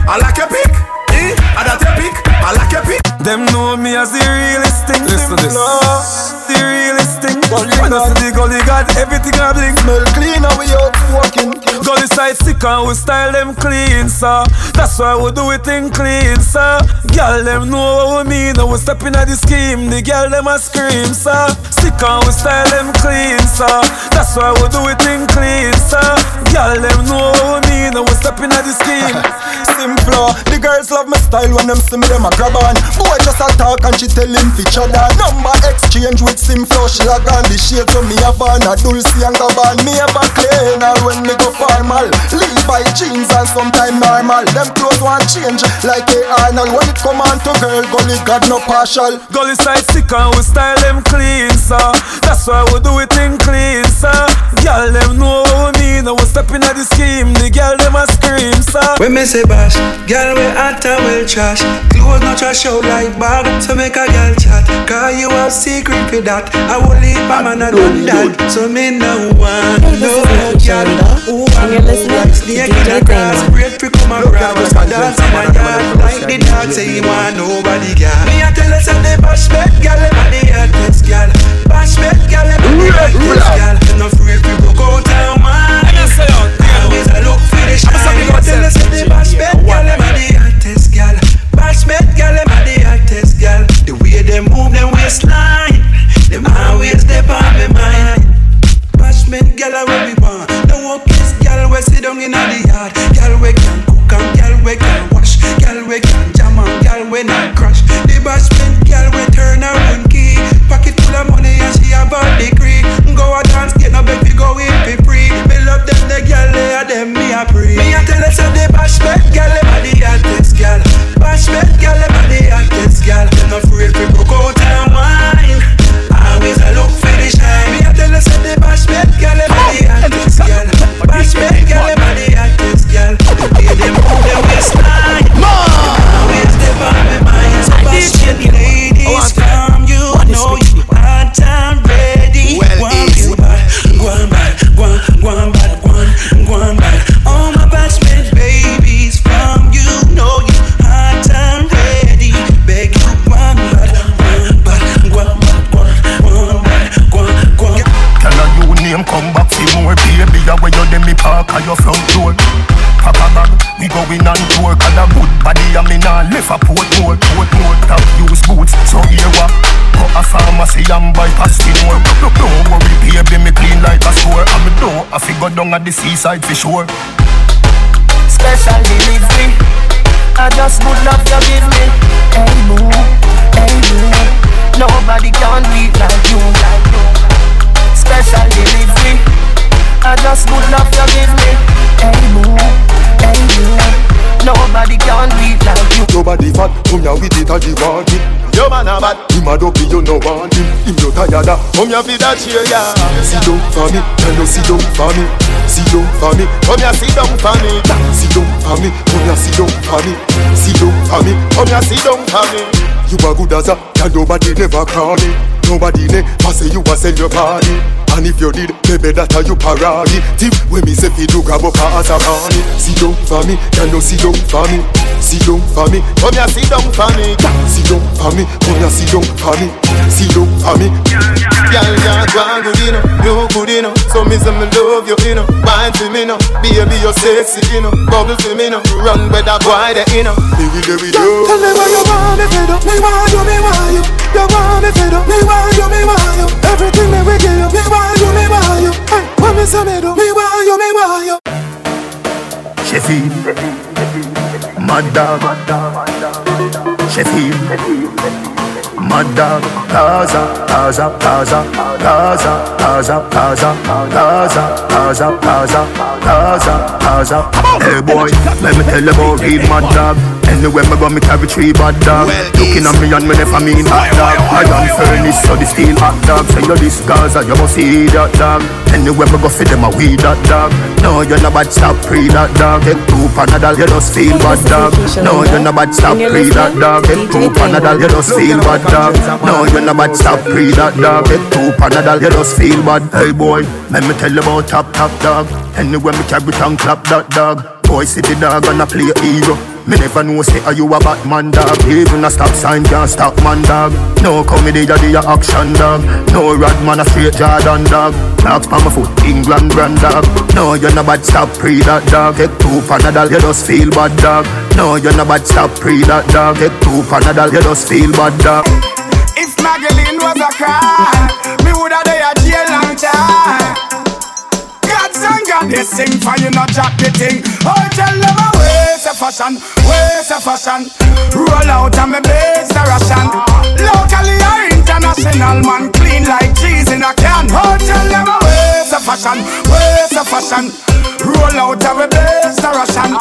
Speaker 10: I like a pick, eh? I that a pick, I like a pick. Them know me as the realest thing. Listen to this. The realest thing. When I see the gully god, everything I blink. Smell clean and we out walking. Gully side sick and we style them clean, sir. That's why we do it in clean, sir. Girl, them know what we mean. And we step in at the scheme. The girl, them a scream, sir. Sick and we style them clean, sir. That's why we do it in clean, sir. Girl, them know what we mean. And we step in at the scheme. Simple. The girls love my style when them see me, them a grab on. Boy just a talk and she tell him fi other Number exchange with Simflow, she log on the shade to me a ban A Dolce and Gabbana, me ever clean Or when me go formal. Levi jeans and sometime normal. Them clothes want change like a Arnold When it come on to girl, gully got no partial. Gully side sick and we style them clean, sir. That's why we do it in clean, sir. Girl, them know what we mean And we step in the scheme. The girl, them a scream, sir.
Speaker 25: When me say bash, girl, we hot and well trash. Clothes not trash out like bag So make a girl chat. Cause you have secret for that. I will leave a man a done that So me no one. No girl Who want to like snake in a grass. Break for come and grab us Dance in a yard. Like the dog say he want nobody girl. Me I tell us that they bash
Speaker 18: pharmacy and buy Postinor. Don't worry, baby, me clean like a store. And me know I figure down at the seaside for sure.
Speaker 3: Special delivery. I just would love you give me. Hey boo, hey boo. Nobody can do it like you, like you. Special delivery. I just would love you give me. Hey boo, hey boo. Nobody can do it like you.
Speaker 26: Nobody fat, come here with it as you want it. Your man a bad, him a dopey, you no want him. Him no tired of, come here for that cheer, yeah. Sit down for me, can you sit down for me? Sit down for me, come here sit down for me. Sit down for me, come here sit down for me. Sit down for me, come here sit down for me. You a good as a, can nobody never call me. Nobody never say you a sell your body. And if you did, maybe that are you parody. Tip when me say fi do grab up as a honey. Sit down for me, can you sit down for me? Sit down for me, come here sit down for me. Sit down for me, come here sit down for me. Sit down for me. Yeah, girl can't go good, you know. You good, know. So me say me love you, you know. Wine for me, know. Baby, you're sexy, you know. Bubble for me, know. Run with that boy, that you know. Baby, baby, do.
Speaker 10: Tell me why you want me fed up, me want you, me want you. You want me fed up, me want you, me want you. Everything me we give you, me want you, me want you. Hey, what me say me do, me want you, me want you.
Speaker 18: Sheffield, Mad Dog, Sheffield, Gaza, Gaza, Gaza, Gaza, Gaza, Gaza, Gaza, Gaza, Gaza, Gaza, Gaza. Hey boy, let me tell you about real Mad Dog. Anywhere me go, me carry three bad dog. Looking at me and me never mean hot dog. I am furnace, so the steel hot dog. Say you this Gaza, you must see that dog. Anywhere me go, feed them a weed that dog. No, you're not bad, stop pre that dog. Take two panadol, you just feel bad dog. No, you're not bad, stop pre that dog. Take two panadol, you just feel bad dog. No, you're not bad, stop pre that dog. Take two panadol, you just feel bad. Hey boy, let me tell you about top top dog. Anywhere me carry tongue clap that dog. Boy, see the dog and I play a hero. Me never know say are you a Batman dog? Even a stop sign can't stop man dog. No comedy ya the action dog. No rad man a straight Jordan dog. Dogs pa my foot England brand dog. No you're not bad stop pre that dog. Take two panadol you just feel bad dog. No you're not bad stop pre that dog. Take two panadol you just feel bad dog.
Speaker 12: If Mageline was a crime, me woulda dey a jail long time. God's and God they sing for you not drop the thing. Oh, tell them a fashion, waste of fashion. Roll out and me base the Russian. Locally or international, man clean like cheese in a can. Oh, tell them a waste of fashion, waste of fashion. Roll out and me base the Russian.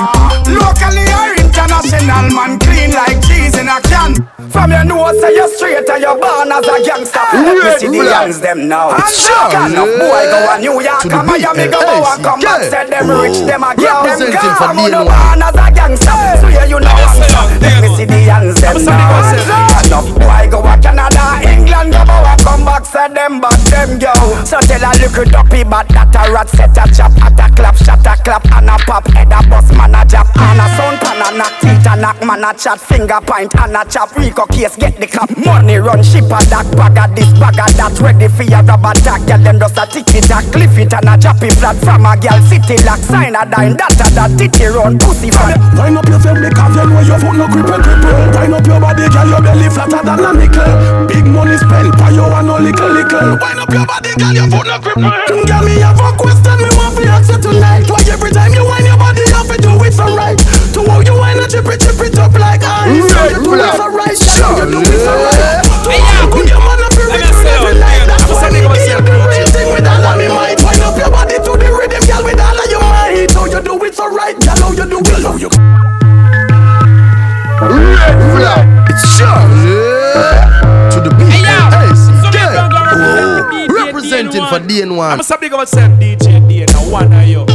Speaker 12: Locally or international, man clean like cheese in a can. From your nose say you straight and you born as a gangster. Let me see the hands them now.
Speaker 14: Sure.
Speaker 12: Can of boy go a New York,
Speaker 14: To the
Speaker 12: come Miami, go
Speaker 14: BLS,
Speaker 12: and come back.
Speaker 14: yeah.
Speaker 12: Say them rich, them a girl, them
Speaker 14: Representing for
Speaker 12: calm. Who born as a gangster. So yeah, you know gangster. Let me see the hands them now. Enough boy go a Canada, England, go and come back. Say them back, them yo. So tell a little duppy but that a rat set a chop, at a clap, shot a clap, and a pop, head a bust, man a jab, and a sound pan a knock, knock, man a chat, finger point, and a chop, Rico case, get the clap. Money run, ship a that, bag a this, bag a that, ready for your rubber tag, girl them just a tick it, a cliff it, and a it flat from a girl city lock, sign a dime, that a that, titty run, pussy fat.
Speaker 10: Wind up your fem because you know your foot no grip and cripple. Wind up your body, girl, your belly flatter than a nickel. Big money spent, for you and no little little. Wind up your body, girl, your foot no grip Girl, me have a question, me want to ask you tonight. Why every time you wind your body, you have to do it so right To how you wind and chip it, chip it up like ice. Mm, you do it so right, girl, you do it so right To how you good, your man up your return every night. That's why me give the real thing with all of me might Wind up your body to the rhythm, girl, with all of your might How you do it so right, girl, how you do it so you
Speaker 14: Red flag. It's Charlie. To the beat. Hey, yeah. Oh, representing for DN1.
Speaker 22: I'm so big of a DJ D and one of you.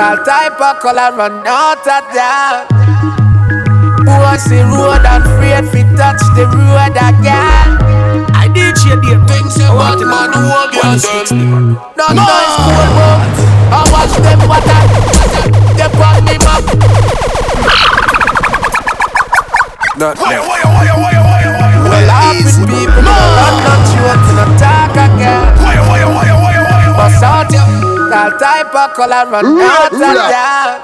Speaker 15: all type of color run out of that. the road and afraid fi touch the road again. I did share the things want what man who are girl them. No no school mom. I watch them what I them on me back. Not why, why, why, why, why, why, why, Well, I've been people, I'm not sure to not talk again. Bust out you, all type of color, run out of that.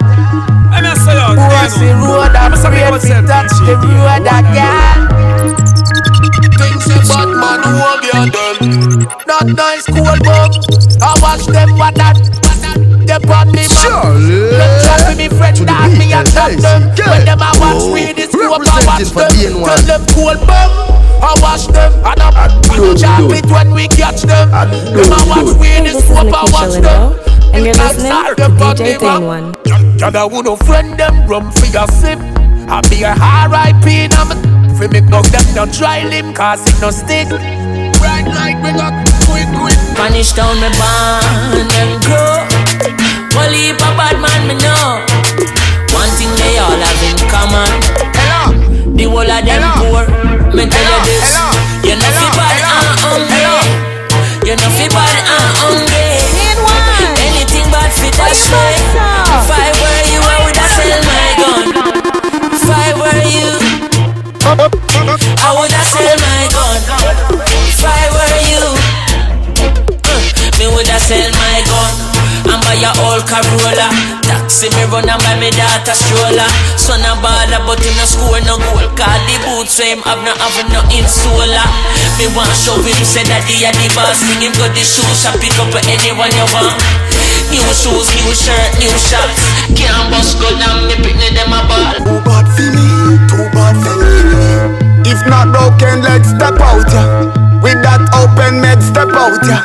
Speaker 15: Boy, see road and afraid fi touch the road again. Things say bad man who will get done. Not nice, cool book. I watch them what that. They brought me man. Them chat with me friend that me and chat them. When them I watch me this scope, I watch them. Tell them cool bum. I watch them. And I chat it when we catch them. Them I watch me this
Speaker 8: this is
Speaker 15: scope, I watch them.
Speaker 8: Lindo, and you're listening to DJ Dane One.
Speaker 15: Y'all who no friend them rum for your sip. I be a R.I.P. now me fi me go them no dry limb cause it no stick. Bright light bring up quick quick.
Speaker 27: Punish down me born and grow. Whole heap bad man, me know. One thing they all have in common. Hello. The whole of them poor. Me tell Hello. you this. Hello. You're not fi bad and hungry. You're not fi bad and hungry. Anything bad fi dash me.
Speaker 16: If
Speaker 27: I were you, I would have sell my gun. If I were you, I would have sell my gun. If I were you, uh, me would have sell my gun buy a old Corolla. Taxi me run and buy me daughter stroller. Son a baller but him no score no goal. Call the boots so him have no have no insola. Me want show him say that he a the boss. Sing him got the shoes shop pick up anyone you want. New shoes, new shirt, new shots. Can't bust gun and me pick them a ball.
Speaker 13: Too bad for me, too bad for me. If not broken, let's step out, yeah. With that open med, step out, yeah.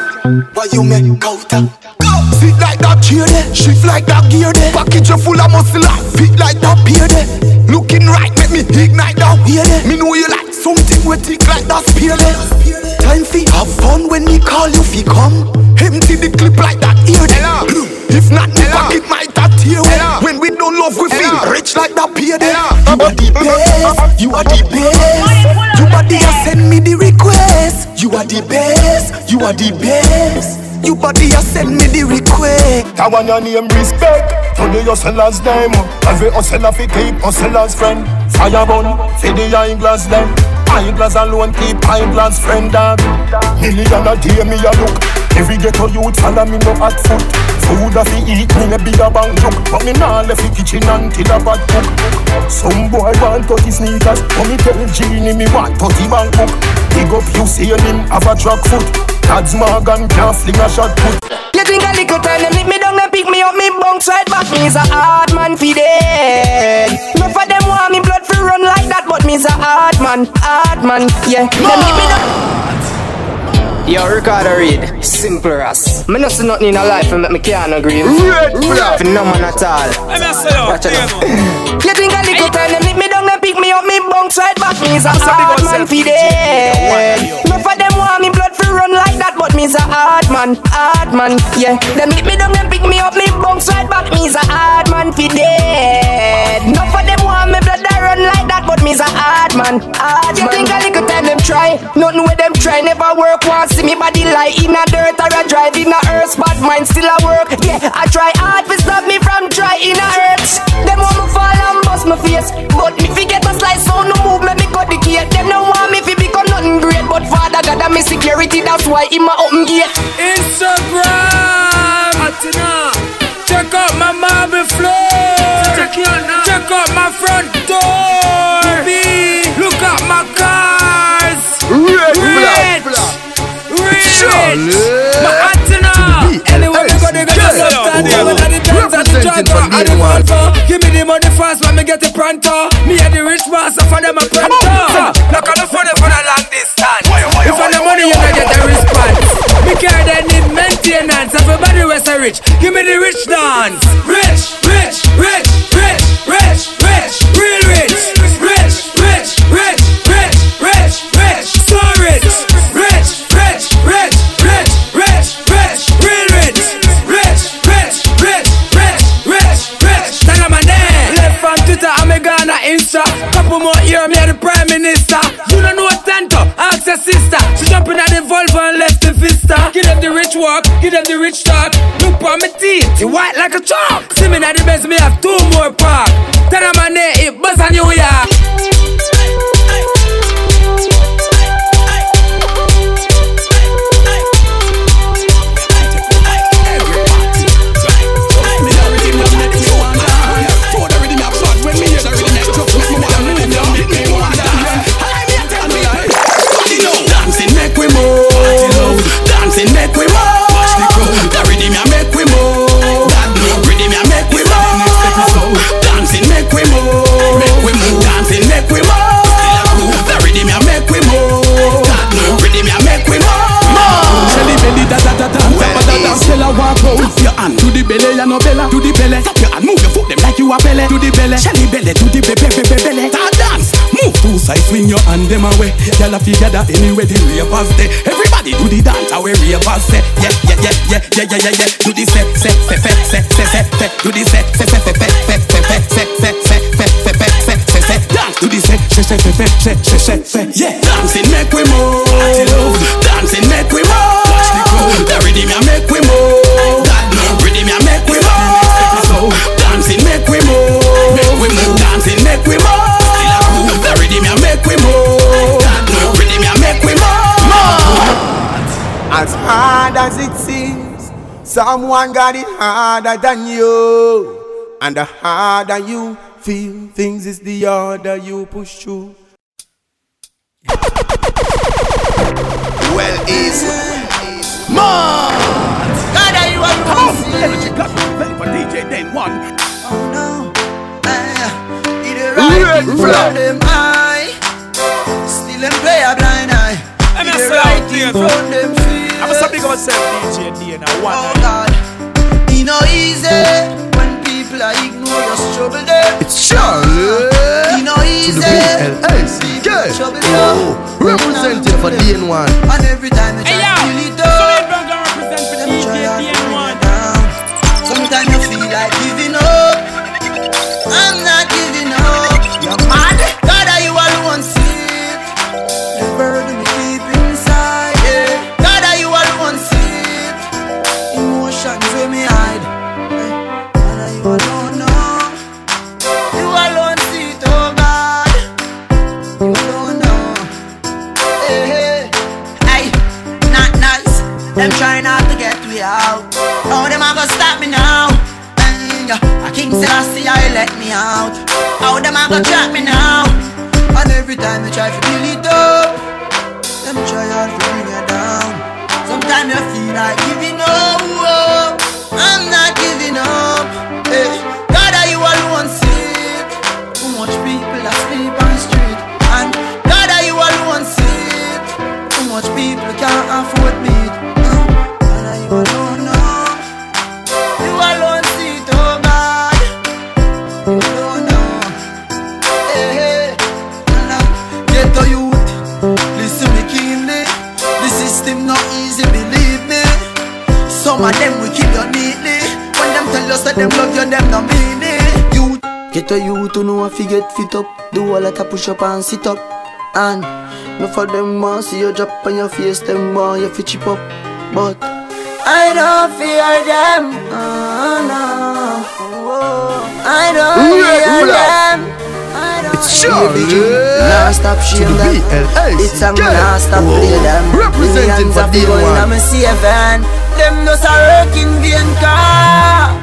Speaker 13: Why you make out, yeah? Sit like that chair there, shift like that gear there. Package you full of muscle, fit like that peer there. Looking right, make me ignite that here there. Me know you like something with tick like that spear there. Time fi have fun when me call you fi come. Empty the clip like that ear there. If not, me pocket might that tear When we don't love, we feel rich like that peer there. You are the best, you are the best. You body a send me the request. You are the best, you are the best. You body a send me the request.
Speaker 18: I want your name respect. To the hustler's name. Every hustler fi keep hustler's friend. Fire bun, fi the eyeglass them. Eyeglass alone keep eyeglass friend dog. Million a day me a look. Every ghetto youth follow me no hot foot. Food a fi eat me a bigger bank look. But me nah left the kitchen until a bad cook. Some boy want 30 sneakers. But me tell Genie me want 30 bank book. Big up you see him have a track foot. Tads Morgan can't fling a shot put.
Speaker 28: You think a little time them lift me down and pick me up, me bounce right back. Me's a hard man fi dead. Enough of them want me blood fi run like that, but me's a hard man, hard man, yeah. Them me down.
Speaker 6: Yo, Ricardo Reed, simple ass. Me no see nothing in a life and make me can't agree.
Speaker 13: Red flag.
Speaker 6: No man at all. Watch out.
Speaker 28: You think a little time them lift me down and pick me up, me bounce right back. Me's a hard man fi dead. Enough of them want me blood fi run like that, but me's a hard man, hard man, yeah. Them lift me down and pick me up, me bounce right back. Me's a hard man fi dead. Enough of them want me blood to run like that, but me's a hard man, hard you man. You think a little time them try, nothing with them try, never work once. See me body lie in a dirt or a drive in a earth, but mine still a work. Yeah, I try hard to stop me from trying a earth. Them want me fall and bust my face, but me forget get a slice so no move me me cut the gate. Them no want me fi become nothing great, but Father God I'm me security, that's why in my open gate.
Speaker 29: Instagram, Atina. Check out my marble floor. Check out my front door. Look at my cars.
Speaker 13: Red
Speaker 29: Rich. Rich. My Atina. Anyway, we go, they go to stand there. Whether the Benz and the Jogger and the Volvo. Give me the money fast when me get the pronto. Me and the rich master for them a pronto. Look at the funny for the long distance. If for the money you don't get the response. Me care they need maintenance. Everybody was a rich. Give me the rich dance. Rich, rich, rich, More year, me the Prime Minister. You don't know Tanto, ask your sister. She jumping at the Volvo and left the Vista. Give them the rich walk, give them the rich talk. Look on my teeth, it white like a chalk. See me at the best, me have two more park. Tell them my name, it buzz on New York.
Speaker 22: Belly to the belly belly belly Ta dance Move two sides swing your hand them away Y'all have anywhere the ravers there Everybody do the dance we ravers say Yeah yeah yeah yeah yeah yeah yeah yeah Do the set set set set set set set set Do the set set set set set set set set set set set set set set set set Dance to the set set set set set set set set Yeah
Speaker 1: harder than you. And the harder you feel things is the harder you push through.
Speaker 14: Well, easy. Mad!
Speaker 6: God, are you
Speaker 22: Come on,
Speaker 6: alone?
Speaker 22: energy got me ready for DJ Dane One.
Speaker 6: Oh no, I did it right in front of them eye. Still them play a blind eye.
Speaker 30: And I
Speaker 6: it
Speaker 30: say
Speaker 6: right
Speaker 30: out
Speaker 6: in front of them.
Speaker 30: I'm a big of myself, DJ D and I
Speaker 6: Oh
Speaker 30: want
Speaker 6: God, it no easy when people are ignore your struggle. There,
Speaker 14: It's Charlie.
Speaker 6: it no
Speaker 14: To
Speaker 6: easy.
Speaker 14: Oh, the BLS. Yeah.
Speaker 6: Trouble
Speaker 14: Oh, representing for DN1.
Speaker 6: And every time you try
Speaker 30: Hey, yo,
Speaker 6: to feel it up,
Speaker 30: don't gonna represent for
Speaker 6: them try to
Speaker 30: and
Speaker 6: you down. Sometimes you feel like giving up. I'm not Them trying not to get me out. Oh, them a gonna stop me now. Yeah. I King Selassie, I let me out. How them a gonna trap me now? And every time you try to build it up, them try hard to bring you down. Sometimes you feel like giving
Speaker 11: A you to know if you get fit up. Do a lot of push up and sit up. And no for them want see you drop on your face, them want you fi chip up. But I don't fear them. Oh, no. I don't fear them.
Speaker 14: It's.
Speaker 11: Nah stop
Speaker 14: To
Speaker 11: shame them. It's a nah stop play them.
Speaker 14: Representing
Speaker 11: Millions
Speaker 14: for
Speaker 11: of people in
Speaker 14: DN1.
Speaker 11: a me saving. Them just a working vain car.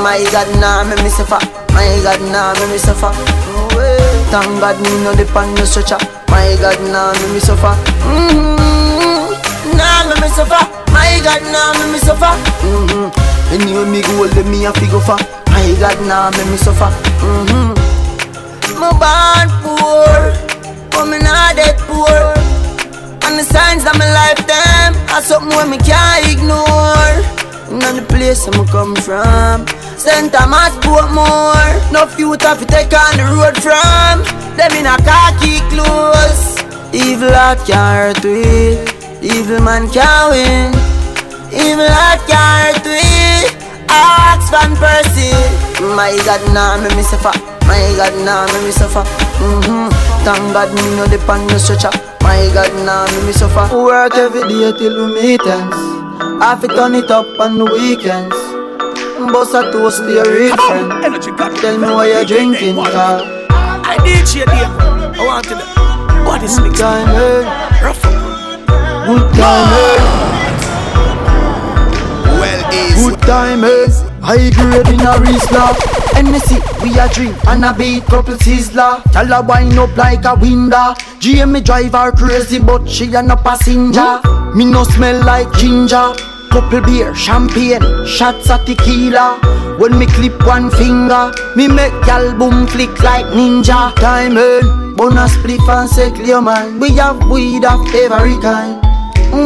Speaker 11: My God, nah, me me suffer. My God, nah, me me suffer. Thank God, me no depend no stretcher. My God, nah, me me suffer. Mm-hmm. Nah, me me suffer. My God, nah, me me suffer. Mm-hmm. Me go let me a figure for. My God, nah, me me suffer. Mm-hmm. Me born poor, but me not that poor. And the signs of my lifetime are something where me can't ignore. Not the place I'm come from. St. Thomas Portmore. No youth have to take on the road from. Them in a khaki clothes. Evil heart can't hurt we. Evil man can't win. Evil heart can't hurt we. Ask Van Persie. My God, nah, me me suffer. My God, nah, me me suffer. Mm-hmm. Thank God, me no depend no stretcher. My God, nah, me me suffer. Work every day till we meet ends. Have to turn it up on the weekends. Bust a toast to your real friend. Tell me what you're drinking, car.
Speaker 30: I did share them. I want to know. What is mixed?
Speaker 11: Time, eh?
Speaker 30: Rough.
Speaker 11: Good time, eh?
Speaker 14: Well, easy.
Speaker 11: Good time, eh? High grade in a Rizla Hennessy, we a drink and a beat couple sizzler Tell her wind up like a window GM me drive her crazy but she a no passenger Me no smell like ginger Couple beer, champagne, shots of tequila. When me clip one finger Me make gal boom flick like ninja. Time in, bonus spliff and say clear man We have weed of every kind.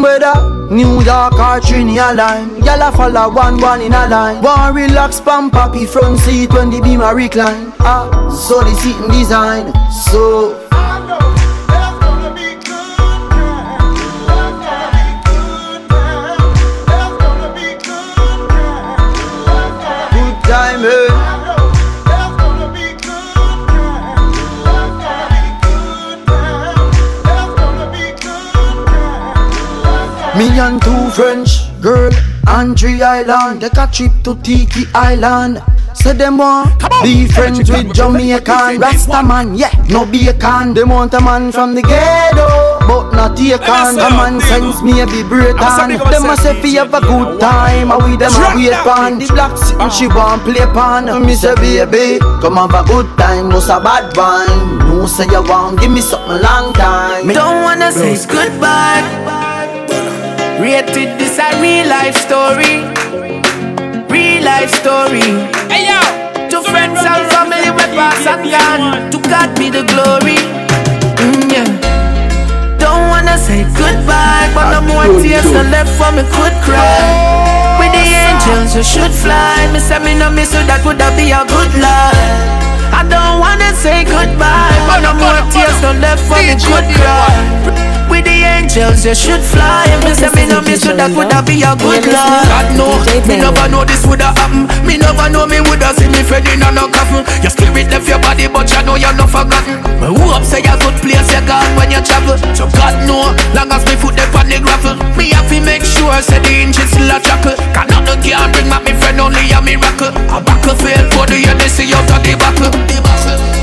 Speaker 11: Whether New York or Trinidad line. Y'all a follow one one in a line. One relax pam papi front seat when the beam a recline. Ah, so the seating design So Me and two French girl on Tree Island. Take a trip to Tiki Island
Speaker 31: So them want be friends with Jamaican Rasta man, yeah, no bacon. Them want a man from the ghetto, but not take on. A man sense me a be break on. Them must say fi have a good time, and we them a wait pan. The black sitting she want play pan. Me say baby, come have a good time, no a bad wine. No say you want give me something long time.
Speaker 15: Me don't wanna say goodbye. Rated this a real life story. Real life story. Hey yo! To friends and family we pass and gone. To God be the glory. Mm, yeah. Don't wanna say goodbye, but no more tears are left for me could cry. With the angels you should fly. Me say me no miss you, that would be a good life. I don't wanna say goodbye, but no more tears are left for me could cry. Angels you should fly. Me say me no miss you, that would be a good life. God know, me never know this woulda happen. Me never know me woulda see me friend in a no coffin. Your spirit left your body, but you know you're not forgotten. Me hope say a good place you gone when you travel. So God know, long as me foot up on the gravel, me have to make sure say the engine still a chuckle. Cause nothing can bring back me friend, only a miracle. A buckle fail for the Odyssey out of the buckle. The buckle.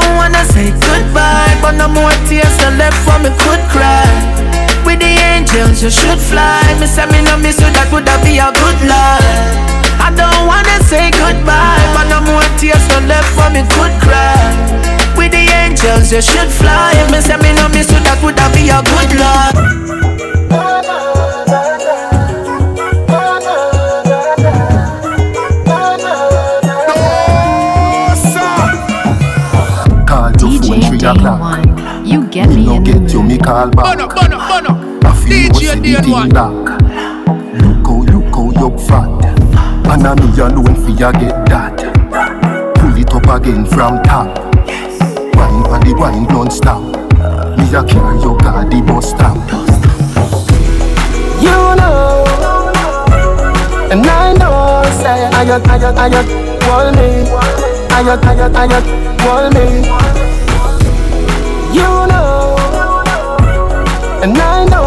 Speaker 15: I don't wanna say goodbye, but no more tears are left for me could cry. With the angels you should fly. Me say me no miss you, that would be a good life. I don't wanna say goodbye, but no more tears are left for me could cry. With the angels you should fly. Me
Speaker 18: Back. Look how, look how you fat. And I me alone for you get that. Pull it up again from top. Wine for the wine don't stop. Me a carry your car the bus stop.
Speaker 3: You know, and I know, say, I got, I got, I got, want me. I got, I got, I got, want me. You know, and I know,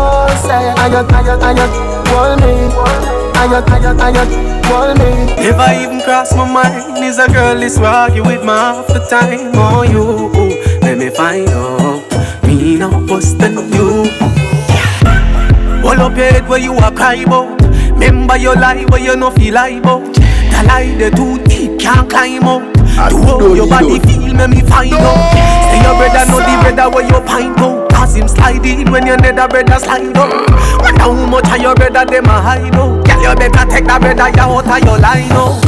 Speaker 3: say, I got, I got, I got, want me. I got, I got, I got, want me.
Speaker 9: Never even cross my mind is a girl is argue with me half the time. Oh, you, let me find out. Me no worse than you. Hold up your head where you are cry about. Remember your lie where you no feel lie about. The lie they too deep can't climb out. To how your body feel make me find out. Say your brother know the brother where you pint out. Cause him slide in when your nether brother slide out. Wonder how much of your brother them a hide out. Girl you better take that brother you out of your line out.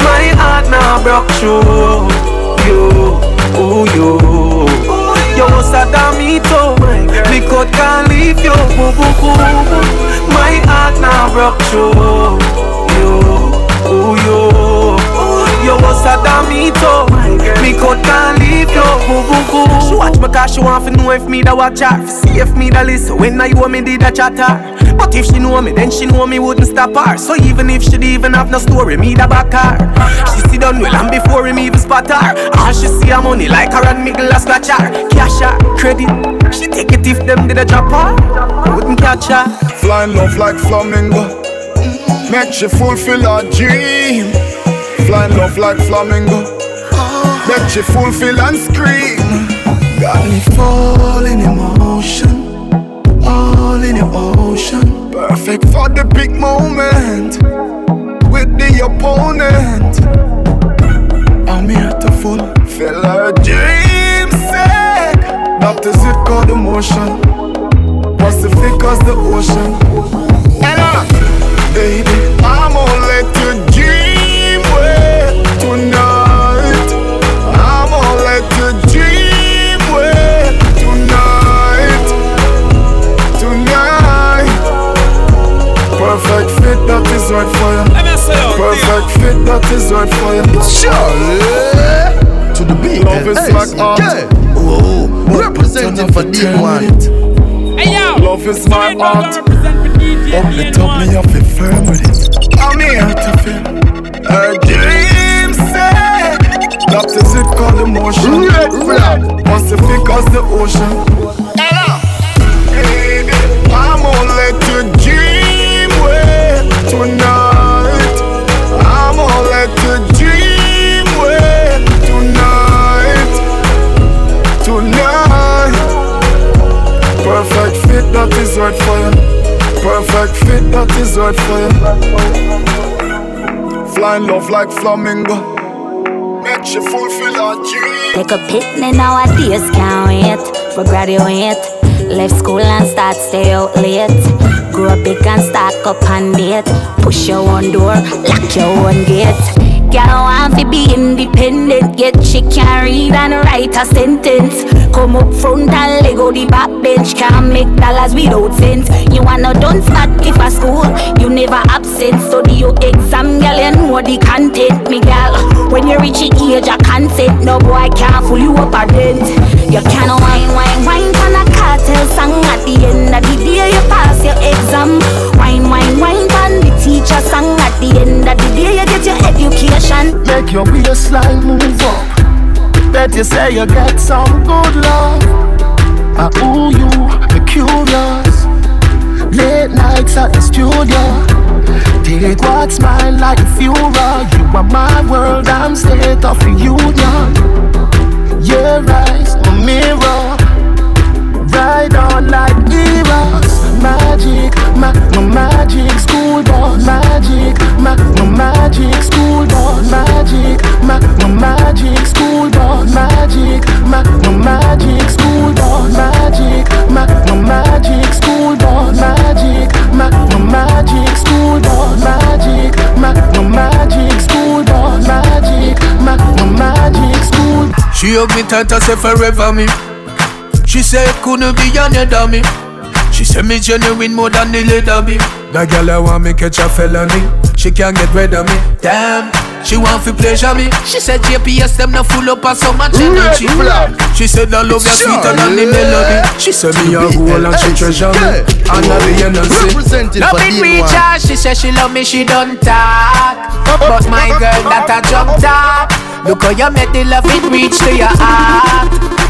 Speaker 9: My heart now broke through you, ooh you. You was a damito, me could can't leave you, boo boo boo. My heart now broke through you, ooh you. You was a damito, me could can't leave you, boo boo boo. She watch me cause she want to know if me da watch her, see if me da listen when I you me did a chatter. But if she know me, then she know me wouldn't stop her. So even if she even have no story, me da back her. She see done well and before him even spot her. All she see her money like her and Miguel a scratch her. Cash her, credit. She take it if them did a drop her. Wouldn't catch her.
Speaker 13: Flying love like flamingo. Make she fulfill her dream. Flying love like flamingo. Make she fulfill and scream. Got me falling in motion. All in your ocean. Perfect for the big moment. With the opponent. I'm here to fulfill her dream set. That is it called emotion. Pacific as the ocean. Baby, right for you. Perfect fit, that is right for you.
Speaker 14: Charlie to the beat.
Speaker 13: Love is
Speaker 14: Hey,
Speaker 13: like art.
Speaker 14: Whoa, representing for D1.
Speaker 13: Love is my art. Up the top, me have to firm with it. I'm here to feel a dream set. That is it called emotion.
Speaker 14: Red flag.
Speaker 13: Pacific as the ocean. Ella, baby, I'm gonna let you is right for you. Perfect fit, that is right for you. Flying love like flamingo. Make you fulfill our dream.
Speaker 7: Take a pick, me nowadays can't wait for graduate. Left school and start stay out late. Grow big and stack up and date. Push your own door, lock your own gate. Girl want to be independent, yet she can't read and write a sentence. Come up front and leg out the back bench, can't make dollars without sense. You wanna done smart if a school, you never absent. Study your exam, girl, you know the content, me girl. When you reach the age of consent, no boy can't fool you up a dent. You can't wine, wine, wine, on a cartel song at the end of the day you pass your exam. Wine, wine, wine, on the teacher song at the end of the day you get your education.
Speaker 3: Make your waistline move up. Bet you say you get some good love. I owe you, me curious. Late nights at the studio. Take what smile like a fury. You are my world, I'm state of union. Your eyes, my mirror. Ride on like heroes. Magic, my, my magic school bus.
Speaker 15: She hug tight as if forever me. She said couldn't be another me. She said me genuine more than the leather me. That girl I want me catch a felony. She can't get rid of me. Damn. She want to pleasure me. She said JPS them not full up of so much energy. She said I love you sweeter than the melody. She said me a goal and she treasure me. And I be innocent. Love it reach her. She said she love me. She don't talk. But my girl that a jump top. Look how you make the love it reach to your heart.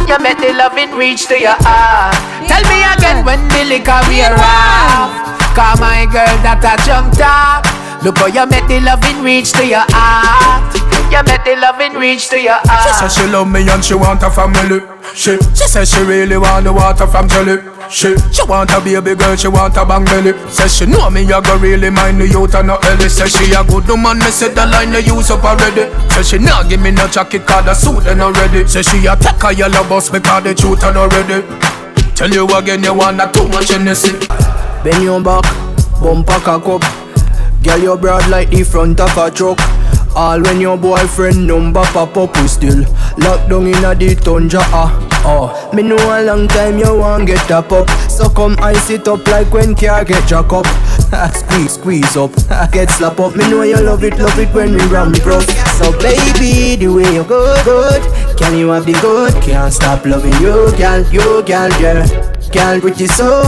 Speaker 15: You make the love it reach to your heart. Tell me again when the liquor wear off. Call my girl that a jump top. Look how you make the loving reach to your heart. You make the loving reach to your heart. She said she love me and she want a family. She, she said she really want the water from jelly. She, she want a baby girl, she want a bang belly. Says she know me, I go really mind the youth and not Ellie. Says she a good woman, me said the line they use up already. Says she not give me no jacket, cause the suit ain't already. Says she a take a yellow bus because the truth ain't already. Tell you again, you want that too much Hennessy.
Speaker 3: Bend your back, bumper cock up. Girl, you broad like the front of a truck. All when your boyfriend number pop up, we still locked down in a the tundra. Ah, oh, me know a long time you want get up up. So come ice it up like when car get jack up. [LAUGHS] squeeze, squeeze up, [LAUGHS] get slap up. Me know you love it, love it when we ram rough. So baby, the way you go good, can you have the good? Can't stop loving you, girl, you, girl, yeah. Girl, pretty so,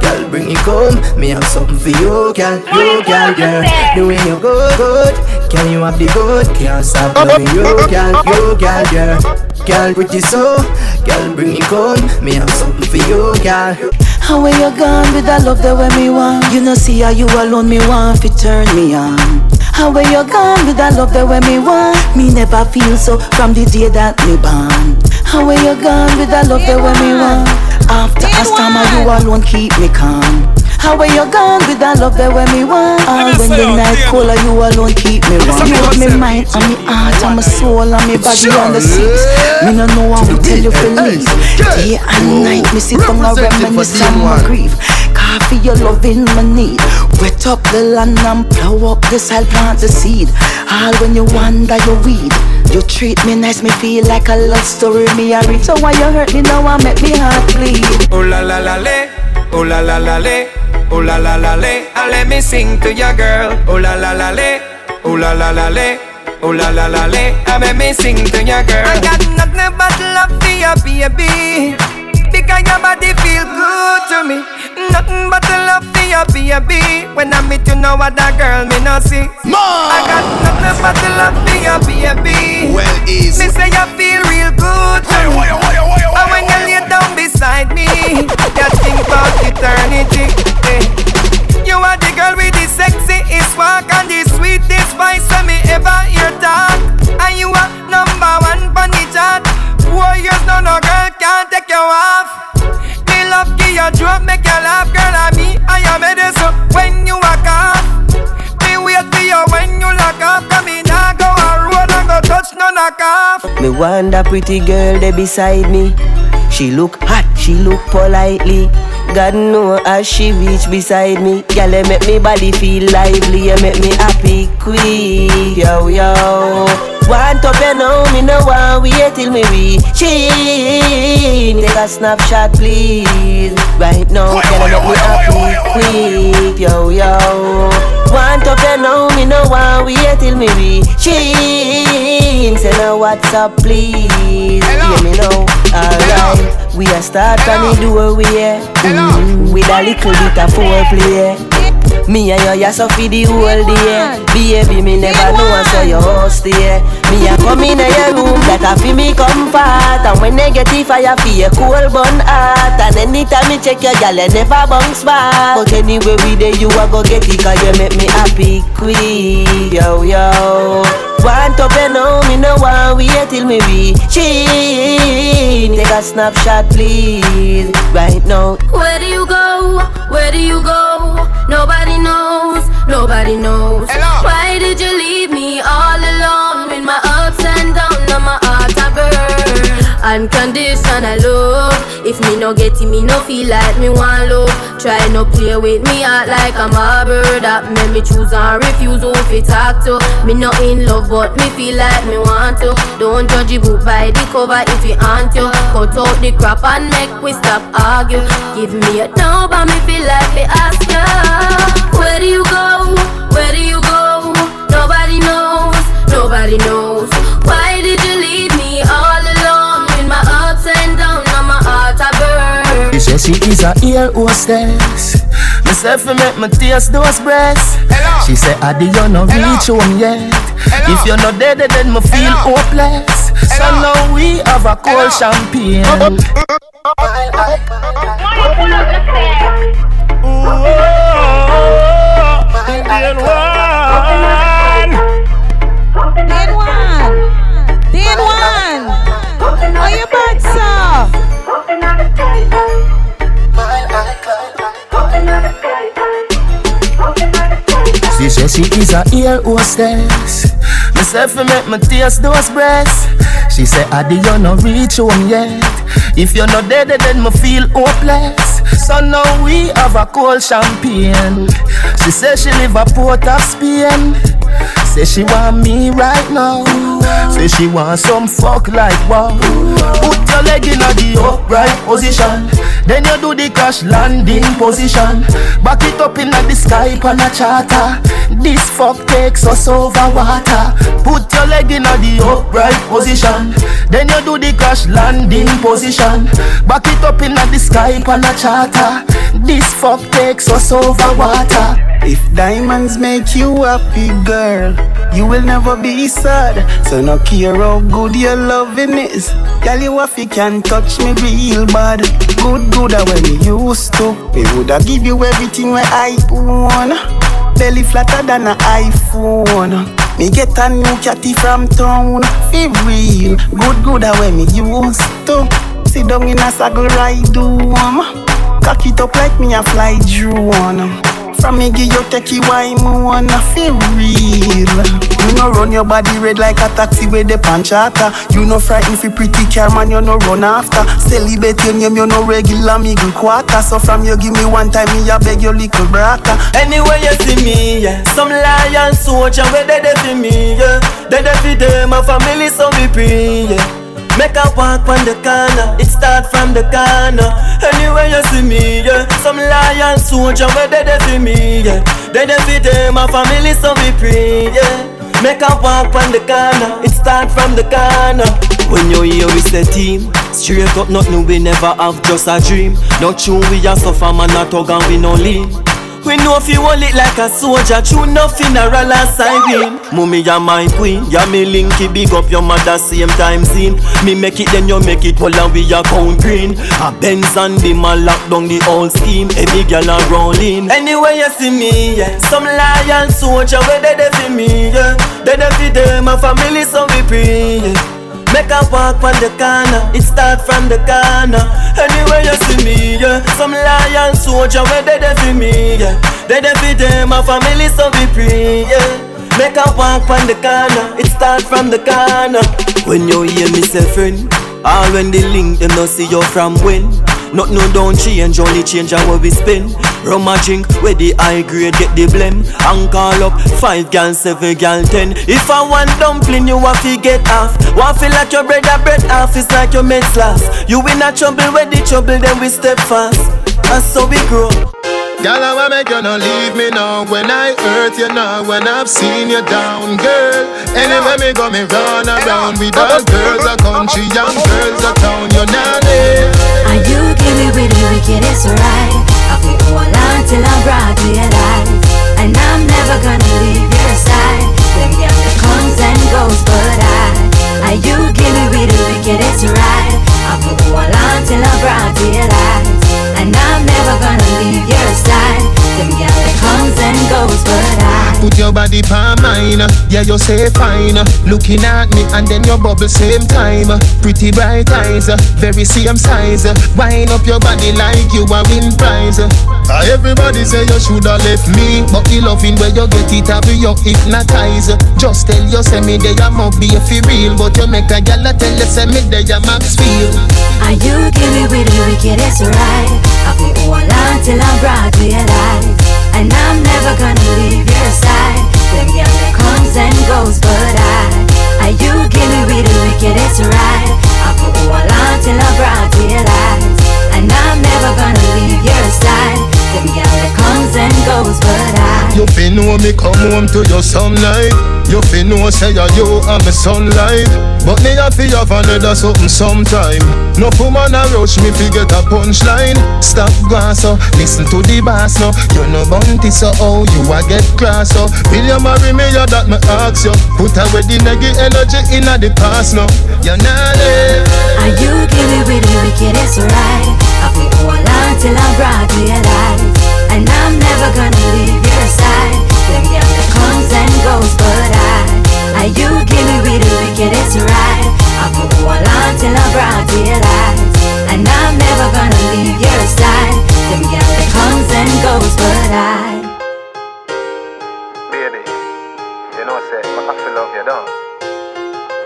Speaker 3: girl, bring it home. Me have something for you, girl, you, girl, yeah. The way you go good, can you have the good? Can't stop loving you, girl, you, girl, yeah. Girl, pretty so, girl, bring it home. Me have something for you, girl.
Speaker 32: How where you gone with that love that way me want? You know see how you alone me want fi turn me on. How where you gone with that love that way me want? Me never feel so from the day that me born. How where you gone with that love that way me want? After a storm, you alone keep me calm. How where you gone with that love that way me want? Ah, when the night colder, you alone keep me warm. You have me mind and me heart and my soul and me body on the seas. Me no know how to tell you feelings. Day and night, me sit on a reminisce on my grief. Coffee, your loving my need. Wet up the land and plow up the soil, plant the seed. All when you wander, you weed. You treat me nice, me feel like a love story me a read. So why you hurt me now and make me heart bleed?
Speaker 22: Oh la la la le, oh la la la le, oh la la la le. And let me sing to your girl. Oh la la la le, oh la la la le. Oh la la la le, and let me sing to your girl. I got nothing but love for you, baby. Because your body feel good to me. Nothing but the love for you, baby. When I meet you, no other girl me no see. I got nothing but the love for you, baby.
Speaker 1: Well, easy.
Speaker 22: Me say you feel real good to me. And when you lay down beside me, you think about eternity. eh. Me
Speaker 32: wonder pretty girl there beside me. She look hot, she look politely. God know as she reach beside me. Girl, make me body feel lively. You make me happy, quick. Yo, yo. Want up you know me no want wait till me in. Take a snapshot, please. Right now, girl, make me happy, quick. Yo, yo. Want up you know me no want wait till me reach in. Send a WhatsApp, please. Hear me now, alright. We a start from the doorway, mm, with a little bit of foreplay. Me and you, you so for the whole day. Baby, me never know I saw your house there. Me a come in your room, that a feel me comfort. And when negative fire for your cool bun heart. And anytime me check your gal, you never bounce back. But anyway, we there, you a go get it, cause you make me happy, quick. Yo, yo. Want up you know me no want wait till me reach Take a snapshot please right now
Speaker 33: Where do you go? Where do you go? Nobody knows, nobody knows. Why did you leave me all alone With my ups and downs? And my heart a burn Unconditional love oh. If me no get it, me no feel like me want love. Try no play with me heart like I'm a bird. That make me choose and refuse who fi talk to. Me no in love but me feel like me want to. Don't judge a book by the cover if you aren't you. Cut out the crap and make we stop argue Give me a no me feel like me ask you Where do you go? Where do you go? Nobody knows, nobody knows
Speaker 3: She is a ear hostess. Me say fi make me taste those breasts. She said, Adi, you no reach home yet. If you're not dead, then me feel hopeless. So now we have a cold champagne.
Speaker 16: Dead
Speaker 3: She said she is a ear hostess. Me say fi make me taste those breasts. She said, Adi, you no reach home yet. If you're not dead, then me feel hopeless. So now we have a cold champagne. She said she live a port of Spain. Say she want me right now. Say she want some fuck like wow. Put your leg in the upright position. Then you do the crash landing position. Back it up in the sky on a charter. This fuck takes us over water. Put your leg in the upright position. Then you do the crash landing position. Back it up in the sky on a charter. This fuck takes us over water.
Speaker 1: If diamonds make you happy, girl, you will never be sad. So no care how good your loving is. Girl, you if you can touch me real bad. Good, good when you used to. Me woulda give you everything where I own. Belly flatter than an iPhone. Me get a new catty from town. Feel real. Good, good when me used to. Sit down in a saddle ride home. Cock it up like me a fly drone. From me give you take why me wanna feel real. You no run your body red like a taxi with the panchata. You no frightened fi pretty car man, you no run after. Celebrate your name, you no regular middle quarter. So from you give me one time, me a beg your little brata.
Speaker 34: Anywhere you see me, yeah. Some lion soldier where they dey for me, yeah. They dey for them, my family so be free, yeah. Make a walk on the corner, it start from the corner. Anywhere you see me, yeah. Some lion soldier where they dey me, yeah. They dey them, my family so be free, yeah. Make a walk on the corner, it start from the corner. When you hear we say team, straight up nothing we never have just a dream. Not true we a suffer man not tug and we no lean. We know if you hold it like a soldier, true no funeral and siren. Mummy, ya my queen, ya me linky, big up your mother same time scene. Me make it, then you make it, and we a count green. A Benz and them a lock down the whole scheme. Every girl a rolling. Anywhere you see me, yeah. Some lion soldier, where they dey for me, yeah. They dey for them, my family so we free, yeah. Make a walk on the corner, it start from the corner. Anywhere you see me, yeah. Some lion soldier where they for me, yeah. They dey for them, my family so be free, yeah. Make a walk on the corner, it start from the corner. When you hear me say friend, all when the link them no see you from when. Not no don't change, only change how we spend. Rum a drink, where the high grade get the blame. And call up five gal, seven gal, ten. If I want dumpling, you want to get off. Want feel like your bread a bread off, it's like your mates last. You in a trouble, where the trouble, then we step fast. That's so we grow.
Speaker 18: Girl, I wanna make you not leave me now When I hurt you now When I've seen you down, girl Anywhere me go, me run around With all girls a country Young girls a town You know me
Speaker 35: And you give me with the wickedest right I feel hold on till I'm broad daylight And I'm never gonna leave your side. Them girl comes and goes But I And you give me with the wickedest right I feel hold on till I'm broad daylight And I'm never gonna leave your side
Speaker 18: Put your body pa mine, yeah you say fine. Looking at me and then your bubble same time. Pretty bright eyes, very same size. Wind up your body like you a win prize. Ah, Everybody say you shoulda left me. But the loving where you get it have you hypnotize Just tell you say me they am up be fi real. But you make a gal a tell you say me they am max feel.
Speaker 35: And you give me? With the wickedest right. I feel hold on till I'm broad daylight And I'm never gonna leave your side. Comes and goes but I And you give me the I hold on till daylight And I'm never gonna leave your side. Comes and goes but I.
Speaker 18: You fi know me come home to your sunlight. You fi know say you are me sunlight But me fi have another something sometime. No woman a rush me fi get a punchline. Stop grass so oh, listen to the bass no You no bounty so how you a get class so oh? Will you marry me ya that me ask you Put away the negi energy inna the past no. You not live
Speaker 35: And you me with the wickedest right I feel hold on till I'm broad daylight And I'm never gonna leave your side. Them comes and goes but I And you give me the wickedest I on till I'm never gonna leave your side that comes and goes but I
Speaker 36: Baby, you know say, I love down.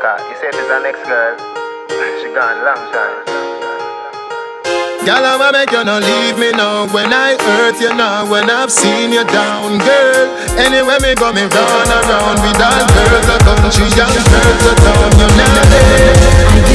Speaker 36: Cause said there's the next girl, [LAUGHS] she gone long time.
Speaker 18: Girl, I wanna make you not leave me now. When I hurt you now, when I've seen you down, girl. Anywhere me go, me run around with all girls of country, young girls town. You know.